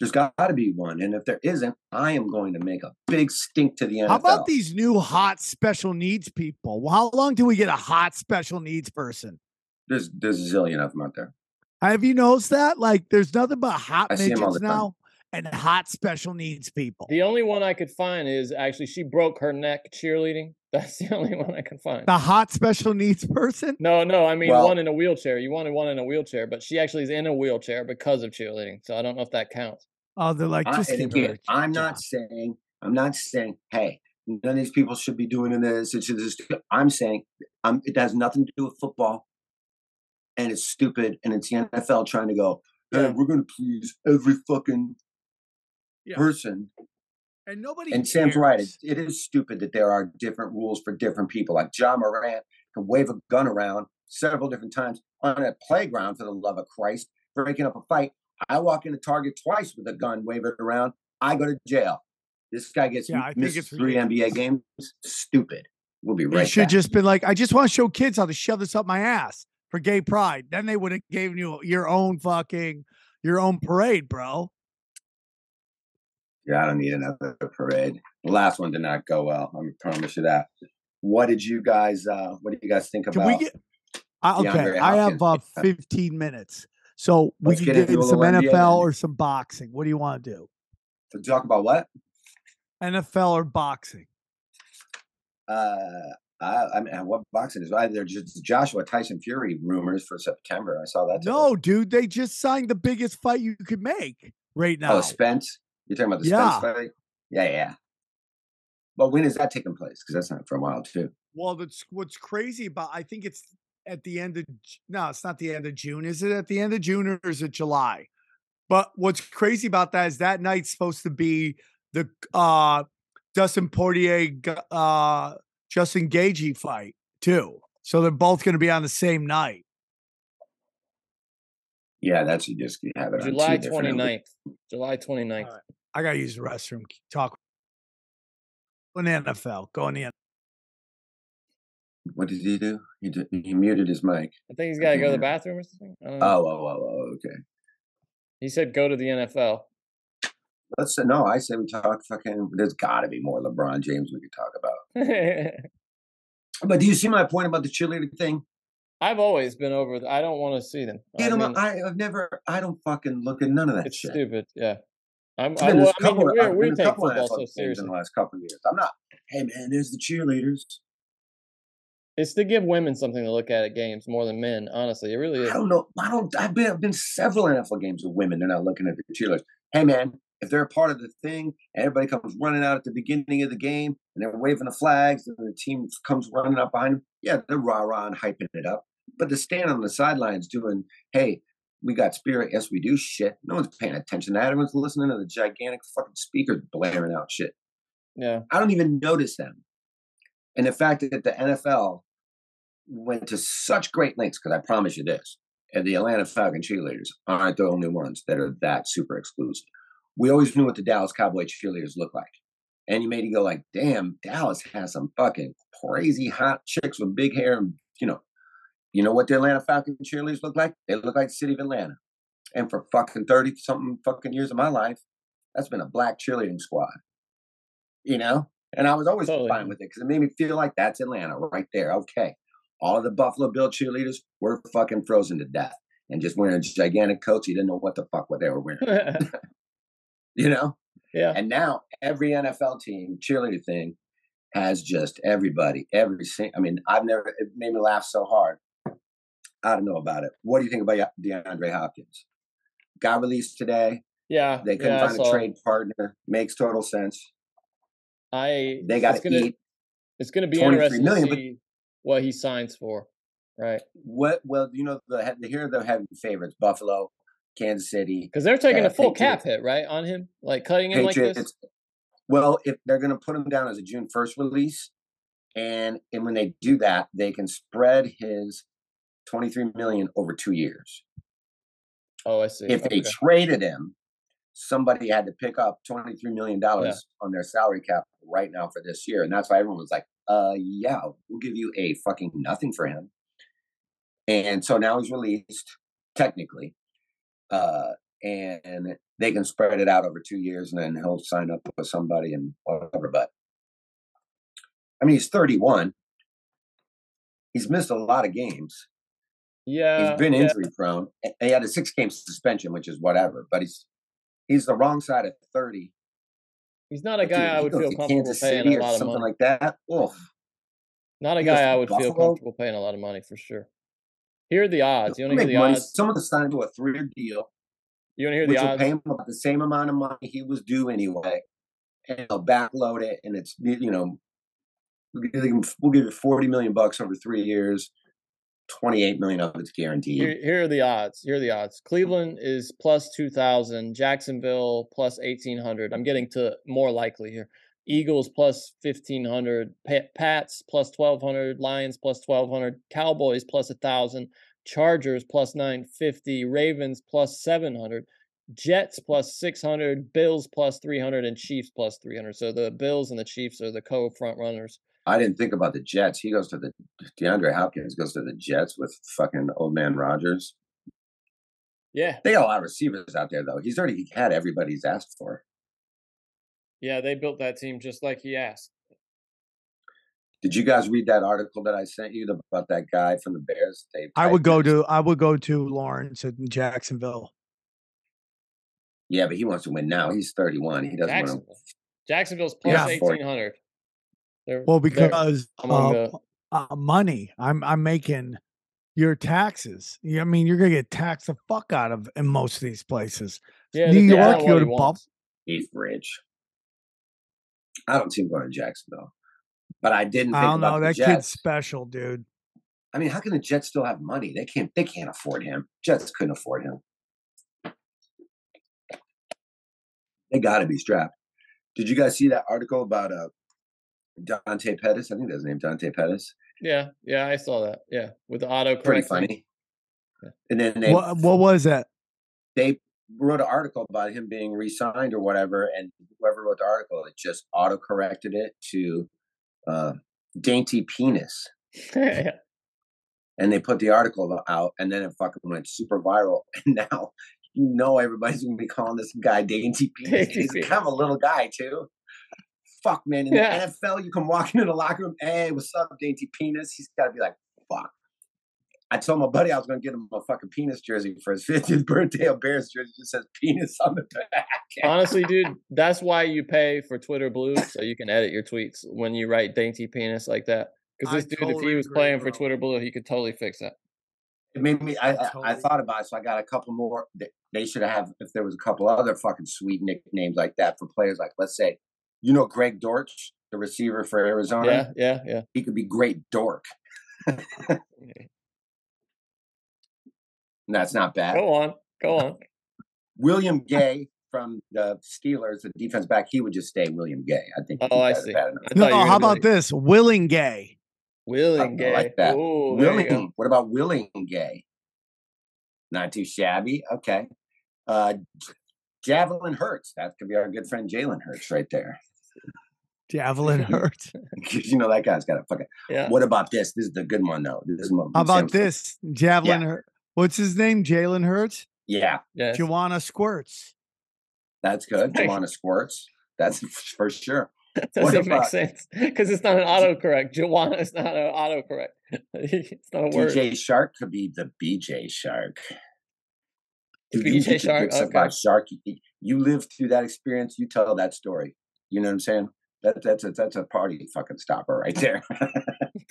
There's got to be one. And if there isn't, I am going to make a big stink to the NFL. How about these new hot special needs people? Well, how long do we get a hot special needs person? There's there's a zillion of them out there. Have you noticed that? Like, there's nothing but hot midgets now and hot special needs people. The only one I could find is actually she broke her neck cheerleading. That's the only one I can find. The hot special needs person? No, no, I mean well, one in a wheelchair. You wanted one in a wheelchair, but she actually is in a wheelchair because of cheerleading. So I don't know if that counts. Oh, they're like just I, again, I'm not saying I'm not saying hey none of these people should be doing this. It's just I'm saying um, it has nothing to do with football, and it's stupid, and it's the NFL trying to go. Hey, we're going to please every fucking yeah. person. And nobody. And Sam's right. It, it is stupid that there are different rules for different people. Like Ja Morant can wave a gun around several different times on a playground for the love of Christ, breaking up a fight. I walk into Target twice with a gun, wave it around. I go to jail. This guy gets yeah, missed three NBA games. Stupid. We'll be right. You should back. just been like, I just want to show kids how to shove this up my ass for gay pride. Then they would have given you your own fucking your own parade, bro. Yeah, I don't need another parade. The last one did not go well. I promise you that. What did you guys? uh What do you guys think about? Can we get? Uh, okay, I have uh, 15 minutes. So we Let's can get, get in some NFL NBA. or some boxing. What do you want to do? To talk about what? NFL or boxing? Uh, I, I mean, what boxing is? There's just Joshua Tyson Fury rumors for September. I saw that. Today. No, dude, they just signed the biggest fight you could make right oh, now. Oh, Spence. You're talking about the yeah. Spence fight? Yeah, yeah. But when is that taking place? Because that's not for a while too. Well, that's what's crazy about. I think it's at the end of no, it's not the end of June. Is it at the end of June or is it July? But what's crazy about that is that night's supposed to be the uh Dustin Poirier uh Justin Gaethje fight too. So they're both going to be on the same night. Yeah, that's you just you have it on July two different 29th. July 29th. All right. I got to use the restroom. Talk. Go in the NFL. Go in the NFL. What did he do? He did, he muted his mic. I think he's got to go to the bathroom or something. Oh, oh, oh, oh, okay. He said go to the NFL. Let's say no. I say we talk fucking. There's got to be more LeBron James we could talk about. But do you see my point about the cheerleader thing? I've always been over. th- I don't want to see them. I mean, I, I've never. I don't fucking look at none of that it's shit. stupid. Yeah. I'm, I, well, I mean, we're, I've we been a couple football NFL so in the last couple of years. I'm not. Hey man, there's the cheerleaders. It's to give women something to look at at games more than men. Honestly, it really is. I don't know. I don't. I've been. I've been several NFL games with women. They're not looking at the cheerleaders. Hey man, if they're a part of the thing, and everybody comes running out at the beginning of the game, and they're waving the flags, and the team comes running up behind them. Yeah, they're rah rah and hyping it up. But to stand on the sidelines doing, hey, we got spirit. Yes, we do. Shit. No one's paying attention to that. Everyone's listening to the gigantic fucking speakers blaring out shit. Yeah. I don't even notice them. And the fact that the NFL went to such great lengths, because I promise you this, and the Atlanta Falcon cheerleaders aren't the only ones that are that super exclusive. We always knew what the Dallas Cowboy cheerleaders looked like. And you made it go like, damn, Dallas has some fucking crazy hot chicks with big hair and you know, you know what the Atlanta Falcon cheerleaders look like? They look like the city of Atlanta. And for fucking 30 something fucking years of my life, that's been a black cheerleading squad. You know? And I was always Totally. fine with it because it made me feel like that's Atlanta right there. Okay. All the Buffalo Bill cheerleaders were fucking frozen to death and just wearing gigantic coats. You didn't know what the fuck what they were wearing. You know? yeah. And now every NFL team cheerleader thing has just everybody, every single. I mean, I've never. It made me laugh so hard. I don't know about it. What do you think about DeAndre Hopkins? Got released today. Yeah. They couldn't yeah, find a trade partner. Makes total sense. I. They got it's to eat. It's going to be 23 interesting million, to but- see what he signs for. Right. What? Well, you know, the the here the heavy favorites: Buffalo, Kansas City, Because they're taking Uh, a full Patriots- cap hit, right, on him, like cutting him like this. Well, if they're going to put him down as a June first release, and and when they do that, they can spread his twenty three million over two years. Oh, I see. If they Okay. traded him, somebody had to pick up twenty three million dollars on their salary cap right now for this year, and that's why everyone was like, "Uh, yeah, we'll give you a fucking nothing for him." And so now he's released technically, uh, and they can spread it out over two years, and then he'll sign up with somebody and whatever. But I mean, he's thirty one. He's missed a lot of games. yeah. He's been yeah. injury prone. He had a six game suspension, which is whatever. But he's he's the wrong side of thirty. He's not a guy dude, I would feel comfortable Kansas paying City a lot of money. like that. Oof. Not a he guy I would feel comfortable paying a lot of money for sure. Here are the odds. You want to hear the money. odds? Someone to sign to a three year deal, You want to hear the odds? pay him about the same amount of money he was due anyway, and they'll backload it, and it's you know we'll give him- we'll give you forty million bucks over three years. Twenty eight million of it's guaranteed. Here, here are the odds. Here are the odds. Cleveland is plus 2,000. Jacksonville plus 1,800. I'm getting to more likely here. Eagles plus 1,500. Pats plus 1,200. Lions plus 1,200. Cowboys plus 1,000. Chargers plus 950. Ravens plus 700. Jets plus 600. Bills plus 300. And Chiefs plus 300. So the Bills and the Chiefs are the co front runners. I didn't think about the Jets. He goes to the DeAndre Hopkins goes to the Jets with fucking old man Rodgers. Yeah. They got a lot of receivers out there though. He's already had everybody he's asked for. Yeah. They built that team just like he asked. Did you guys read that article that I sent you about that guy from the Bears? They I would go to I would go to Lawrence in Jacksonville. Yeah, but he wants to win now. He's 31. He doesn't want to. Jacksonville. Jacksonville's plus Yeah. eighteen hundred. They're Well, they're because uh, the uh, money, I'm I'm making your taxes. Yeah, I mean, you're gonna get taxed the fuck out of in most of these places. yeah. New York, you what go he to Buff- wants. He's rich. I don't see him going to Jacksonville. But I didn't I don't about know. the That Jets. kid's special, dude. I mean, how can the Jets still have money? They can't. They can't afford him. Jets couldn't afford him. They got to be strapped. Did you guys see that article about uh, Dante Pettis? I think that's his name, Dante Pettis. Yeah, yeah, I saw that. Yeah, with the auto Pretty funny. And then they What, what was that? they wrote an article about him being re-signed or whatever, and whoever wrote the article, it just auto corrected it to uh, dainty penis, yeah. and they put the article out, and then it fucking went super viral, and now you know everybody's gonna be calling this guy dainty penis. Dainty He's penis. kind of a little guy too. Fuck man, in Yeah. the NFL, you come walking in the locker room, hey, what's up, dainty penis? He's got to be like, fuck. I told my buddy I was gonna get him a fucking penis jersey for his 50th birthday. A Bears jersey just says penis on the back. Honestly, dude, that's why you pay for Twitter Blue so you can edit your tweets when you write dainty penis like that. Because I this dude, if he was agree, playing for. Twitter Blue, he could totally fix that. It made me. I, I, I thought about it, so I got a couple more. They, they should have if there was a couple other fucking sweet nicknames like that for players. Like let's say, you know, Greg Dortch, the receiver for Arizona. Yeah, yeah, yeah. He could be Great Dork. That's not bad. Go on, go on. William Gay from the Steelers, the defense back, he would just stay William Gay. I think. Oh, I see. I No, thought how about like, this? Willing gay. Willing gay. like that. Ooh, there you go. Willing. What about Willing Gay? Not too shabby. Okay. Uh, J- Javelin Hurts. That could be our good friend Jalen Hurts right there. Javelin hurt. You know that guy's got a fucking. Yeah. What about this? This is the good one though. This is my, How about Sam- this? Javelin hurt. What's his name? Jalen Hurts? Yeah, Yes. Joanna Squirts. that's good. Thank- Joanna Squirts. That's for sure. That What doesn't make sense because it's not an autocorrect. Joanna is not an autocorrect. it's not a word. DJ Chark could be the BJ Shark. BJ Shark, okay. by Shark. You, you live through that experience. You tell that story. You know what I'm saying? That, that's a that's a party fucking stopper right there.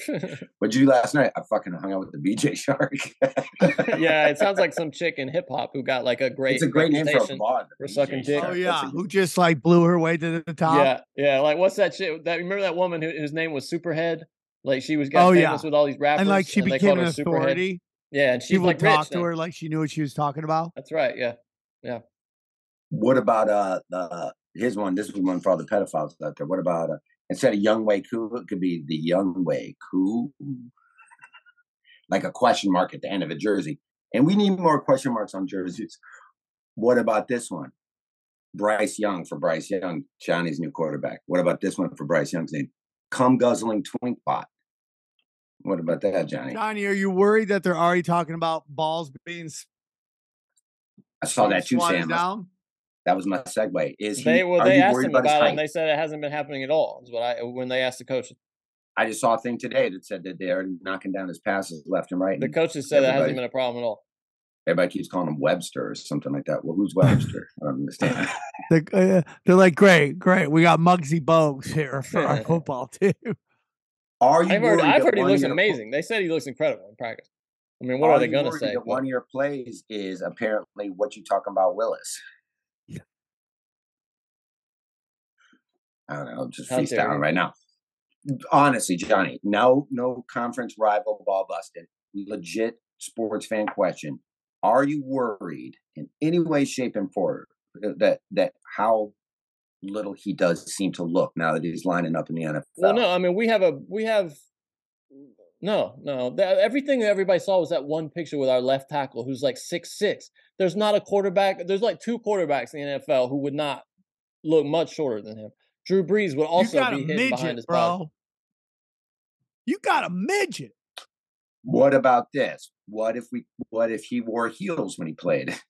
What'd you do last night? I fucking hung out with the BJ Shark. yeah, it sounds like some chick in hip hop who got like a great. it's a great name for a reputation bod. for sucking dick. Oh yeah, a- who just like blew her way to the top? Yeah, yeah. Like what's that shit? That remember that woman who, whose name was Superhead? Like she was got Oh, famous yeah. with all these rappers, and like she they became called an her Superhead. authority. Yeah, and she People like would talk to now. her like she knew what she was talking about. That's right. Yeah, yeah. What about uh the here's one. This is one for all the pedophiles out there. What about uh instead of Younghoe Koo, it could be the Young Way Cool, like a question mark at the end of a jersey. And we need more question marks on jerseys. What about this one? Bryce Young for Bryce Young, Johnny's new quarterback. What about this one for Bryce Young's name? Come guzzling twink bot. What about that, Johnny? Johnny, are you worried that they're already talking about balls being I saw that too, Sam. down? That was my segue. Is he? They well, they asked him about about it, and they said it hasn't been happening at all. Is what I when they asked the coaches. I just saw a thing today that said that they're knocking down his passes left and right. The coaches said that hasn't been a problem at all. Everybody keeps calling him Webster or something like that. Well, who's Webster? I don't understand. They're, uh, they're like, great, great. We got Muggsy Bogues here for our football team. Are you I've heard, worried I've heard he looks of your- amazing. They said he looks incredible in practice. I mean, what are, they going to say? That one of your plays is apparently what you talking about Willis. I don't know. Just How freestyling right now. Honestly, Johnny, no, no conference rival ball busted. Legit sports fan question: Are you worried in any way, shape, and form that that how little he does seem to look now that he's lining up in the NFL? Well, no, I mean we have a we have no no that, everything that everybody saw was that one picture with our left tackle who's like six six. There's not a quarterback. There's like two quarterbacks in the NFL who would not look much shorter than him. Drew Brees would you also got a be hidden behind midget, his body. bro. You got a midget. What about this? What if we? What if he wore heels when he played?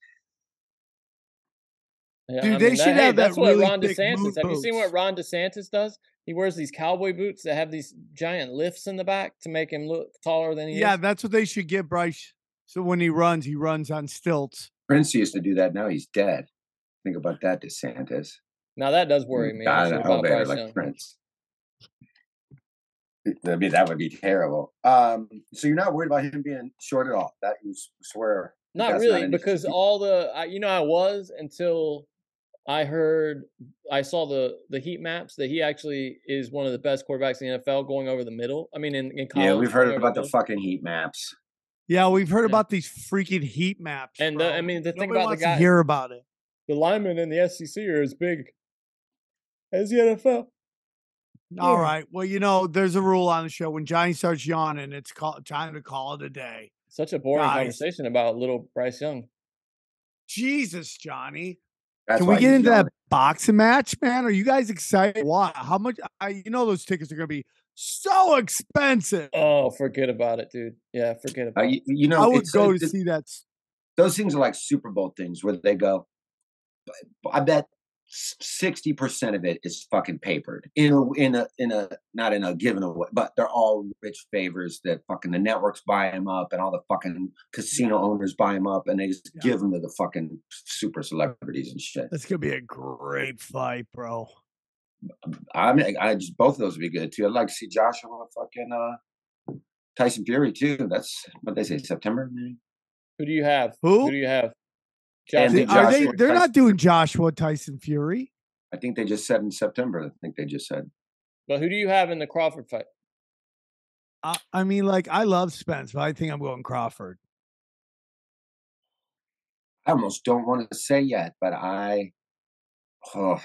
Yeah, Dude, I they mean, should hey, have that that's what really Ron thick DeSantis. moon Have you seen what. Ron DeSantis does? He wears these cowboy boots that have these giant lifts in the back to make him look taller than he Yeah, is. Yeah, that's what they should get Bryce. So when he runs, he runs on stilts. Prince used to do that. Now he's dead. Think about that, DeSantis. Now that does worry me. God, actually, an about elevator like Young. Prince. That'd be that would be terrible. Um, so you're not worried about him being short at all? That you swear? Not really, an because issue? all the I, you know I was until I heard I saw the the heat maps that he actually is one of the best quarterbacks in the NFL going over the middle. I mean, in, in college, yeah, we've heard about the middle. fucking heat maps. Yeah, we've heard Yeah. about these freaking heat maps. And the- I mean, the thing Nobody about the wants guy- to hear about it. the linemen in the SEC are as big as the NFL. All Yeah. right. Well, you know, there's a rule on the show. When Johnny starts yawning, it's call, time to call it a day. Such a boring Guys. conversation about little Bryce Young. Jesus, Johnny. That's Can we get he's into that boxing match, man? Are you guys excited? Why? How much? I, you know, those tickets are going to be so expensive. Oh, forget about it, dude. Yeah, forget Uh, about you, it. you know, I would go uh, to see that. those things are like Super Bowl things where they go. I bet sixty percent of it is fucking papered in a in a in a not in a given away, but they're all rich favors that fucking the networks buy them up and all the fucking casino owners buy them up and they just Yeah. give them to the fucking super celebrities and shit. That's going to be a great fight, bro. I mean, I just both of those would be good too. I'd like to see Joshua fucking uh Tyson Fury too. That's what they say September. maybe? Who do you have? Who? Who do you have? And Joshua. the Are they? They're Tyson- not doing Joshua Tyson Fury. I think they just said in September. I think they just said. But who do you have in the Crawford fight? I, I mean, like, I love Spence, but I think I'm going Crawford. I almost don't want to say yet, but I, oh,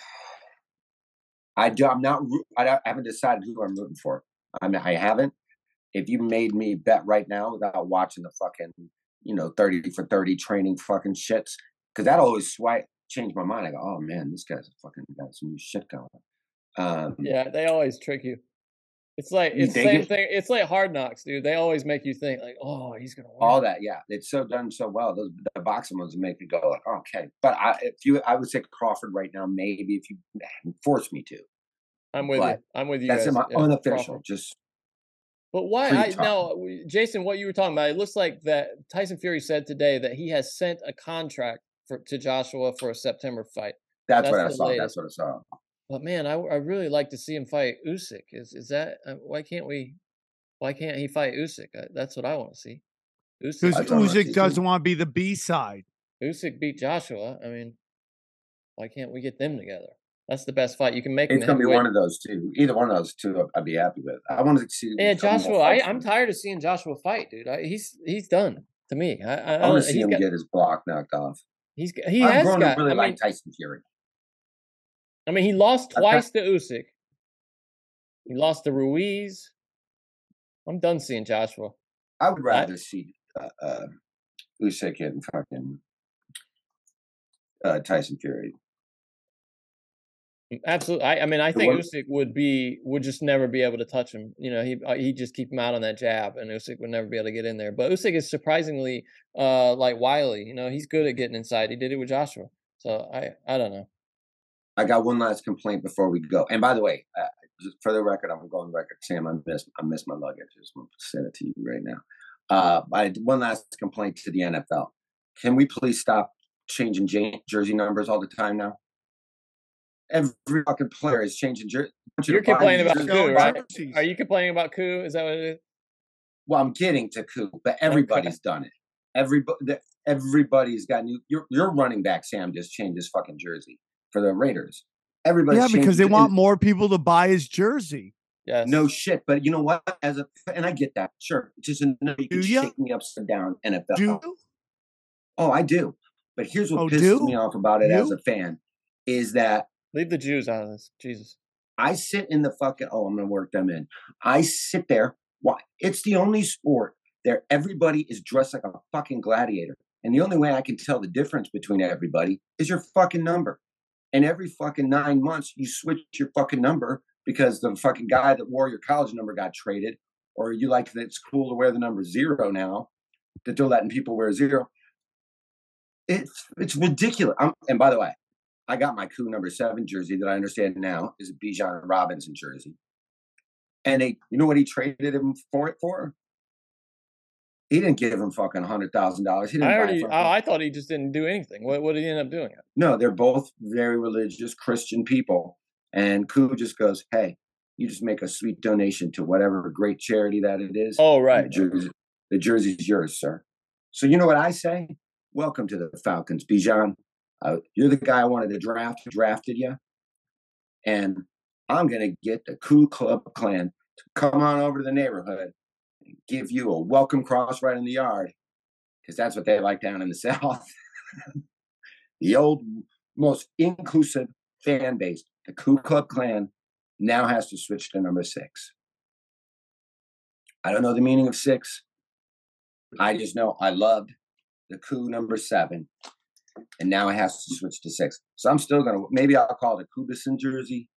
I do. I'm not. roo- I, don't- I haven't decided who I'm rooting for. I mean, I haven't. If you made me bet right now without watching the fucking, you know, thirty for thirty training fucking shits, because that always swipe change my mind. I go, oh man, this guy's fucking got some new shit going. Um, Yeah, they always trick you. It's like it's the same it? thing. It's like hard knocks, dude. They always make you think like, oh, he's gonna win. all that yeah it's so done so well those the boxing ones make me go like okay but i if you i would say crawford right now maybe if you force me to I'm with you. I'm with you. that's guys. in my Yeah, unofficial Crawford. just But why? I, now, Jason, what you were talking about, it looks like that Tyson Fury said today that he has sent a contract for to Joshua for a September fight. that's, That's what i saw latest. that's what i saw But man, I, I really like to see him fight Usyk. Is is that uh, why can't we? Why can't he fight Usyk? Uh, That's what I want to see. Because Usyk, I don't Usyk see, doesn't want to be the B side. Usyk beat Joshua. I mean, why can't we get them together? That's the best fight you can make. it's the gonna be one of those two either one of those two I'd- i'd be happy with i want to see Yeah, Joshua. I I'm tired of seeing Joshua fight, dude. I, he's he's done to me. I, I, I i want to see him got, get his block knocked off He's he i've has grown got. to really I like mean, tyson fury I mean, he lost got- twice to Usyk. He lost to Ruiz. I'm done seeing Joshua. i would rather see uh, uh Usyk and fucking uh, Tyson Fury. Absolutely. I, I mean, I think Usyk would be would just never be able to touch him. You know, he he just keep him out on that jab, and Usyk would never be able to get in there. But Usyk is surprisingly uh like wily. You know, he's good at getting inside. He did it with Joshua. So I I don't know. I got one last complaint before we go. And by the way, uh, just for the record, I'm going on record, Sam. I missed I missed my luggage. I just want to say it to you right now. Uh, I one last complaint to the NFL. Can we please stop changing jersey numbers all the time now? Every fucking player is changing jersey. You're complaining about Koo, right? jerseys. Are you complaining about Koo? Is that what it is? Well, I'm getting to Koo, but everybody's done it. Everybody, everybody's got new. Your your running back Sam just changed his fucking jersey for the Raiders. Everybody, Yeah, because they want more people to buy his jersey. Yes. No shit, but you know what? As a and I get that. Sure, it's just another you can Do ya? shake me upside down NFL. Do you? Oh, I do. But here's what Oh, pisses do? me off about it as a fan is that Leave the Jews out of this. Jesus. I sit in the fucking. Oh, I'm gonna work them in. I sit there. Why? It's the only sport there. Everybody is dressed like a fucking gladiator, and the only way I can tell the difference between everybody is your fucking number. And every fucking nine months, you switch your fucking number because the fucking guy that wore your college number got traded, or you like that it's cool to wear the number zero now, that they're letting people wear zero. It's it's ridiculous. I'm, and by the way, I got my Koo number seven jersey that I understand now is a Bijan Robinson jersey. And they, you know what he traded him for it for? He didn't give him fucking hundred thousand dollars. He didn't I already. I thought he just didn't do anything. What what did he end up doing? no, they're both very religious Christian people. And Koo just goes, Hey, you just make a sweet donation to whatever great charity that it is. Oh right. The, jersey, the jersey's yours, sir. So you know what I say? Welcome to the Falcons, Bijan. Uh, you're the guy I wanted to draft, drafted you. And I'm going to get the Ku Club Clan to come on over to the neighborhood and give you a welcome cross right in the yard because that's what they like down in the South. the old most inclusive fan base, the Ku Klux Klan, now has to switch to number six. I don't know the meaning of six. I just know I loved the Koo number seven, and now it has to switch to six. So I'm still gonna maybe I'll call it a Kubison jersey.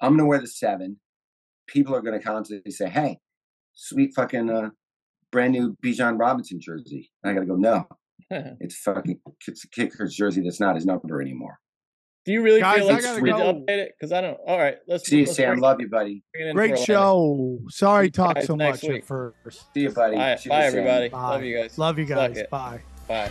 I'm gonna wear the seven. People are gonna constantly say, "Hey, sweet fucking uh, brand new Bijan Robinson jersey." And I gotta go, no, it's fucking it's a kicker's jersey that's not his number anymore. Do you really Guys, feel I like gotta we need to go. update it? Because I don't. All right, let's See you, let's Sam. Love you, buddy. bring it in Great show. Sorry, See talk guys so next much week. at first. See you, buddy. Bye, bye everybody. Bye. Love you guys. Love you guys. Bye. Bye.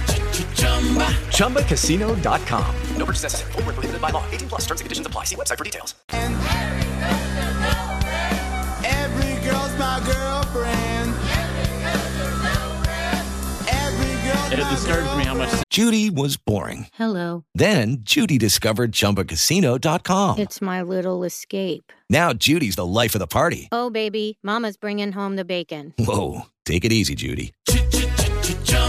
ChumbaCasino.com. No purchase necessary. Void were prohibited by law. 18 plus. Terms and conditions apply. See website for details. Every girl's my girlfriend. Every girl's It disturbs me how much. Judy was boring. Hello. Then Judy discovered ChumbaCasino.com. It's my little escape. Now Judy's the life of the party. Oh, baby, Mama's bringing home the bacon. Whoa, take it easy, Judy.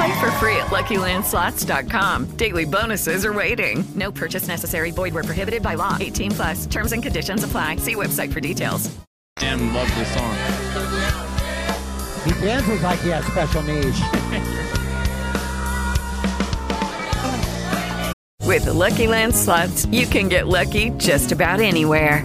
Play for free at LuckyLandSlots.com. Daily bonuses are waiting. No purchase necessary. Void where prohibited by law. 18 plus. Terms and conditions apply. See website for details. Damn, loves this song. He dances like he has special needs. With the Lucky Land slots, you can get lucky just about anywhere.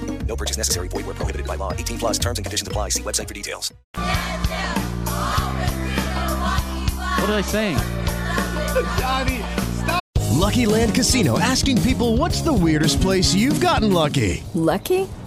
No purchase necessary. Void where prohibited by law. 18 plus terms and conditions apply. See website for details. What are they saying? Johnny, stop. Lucky Land Casino asking people what's the weirdest place you've gotten lucky? Lucky?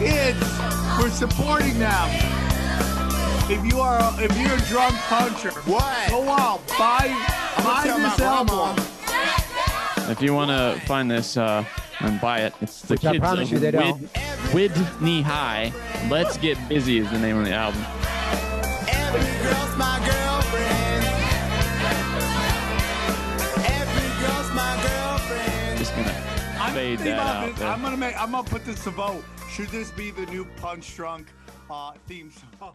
Kids. We're supporting them. If you are, a, if you're a drunk puncher, What? Go out, buy, buy my this grandma. album. If you want to find this uh, and buy it, it's the Which I kids promise of you they Wid, Wid Knee High. Let's Get Busy is the name of the album. Every girl's my girlfriend. I'm fade that out this. I'm gonna make. I'm gonna put this to vote. Should this be the new Punch Drunk uh, theme song?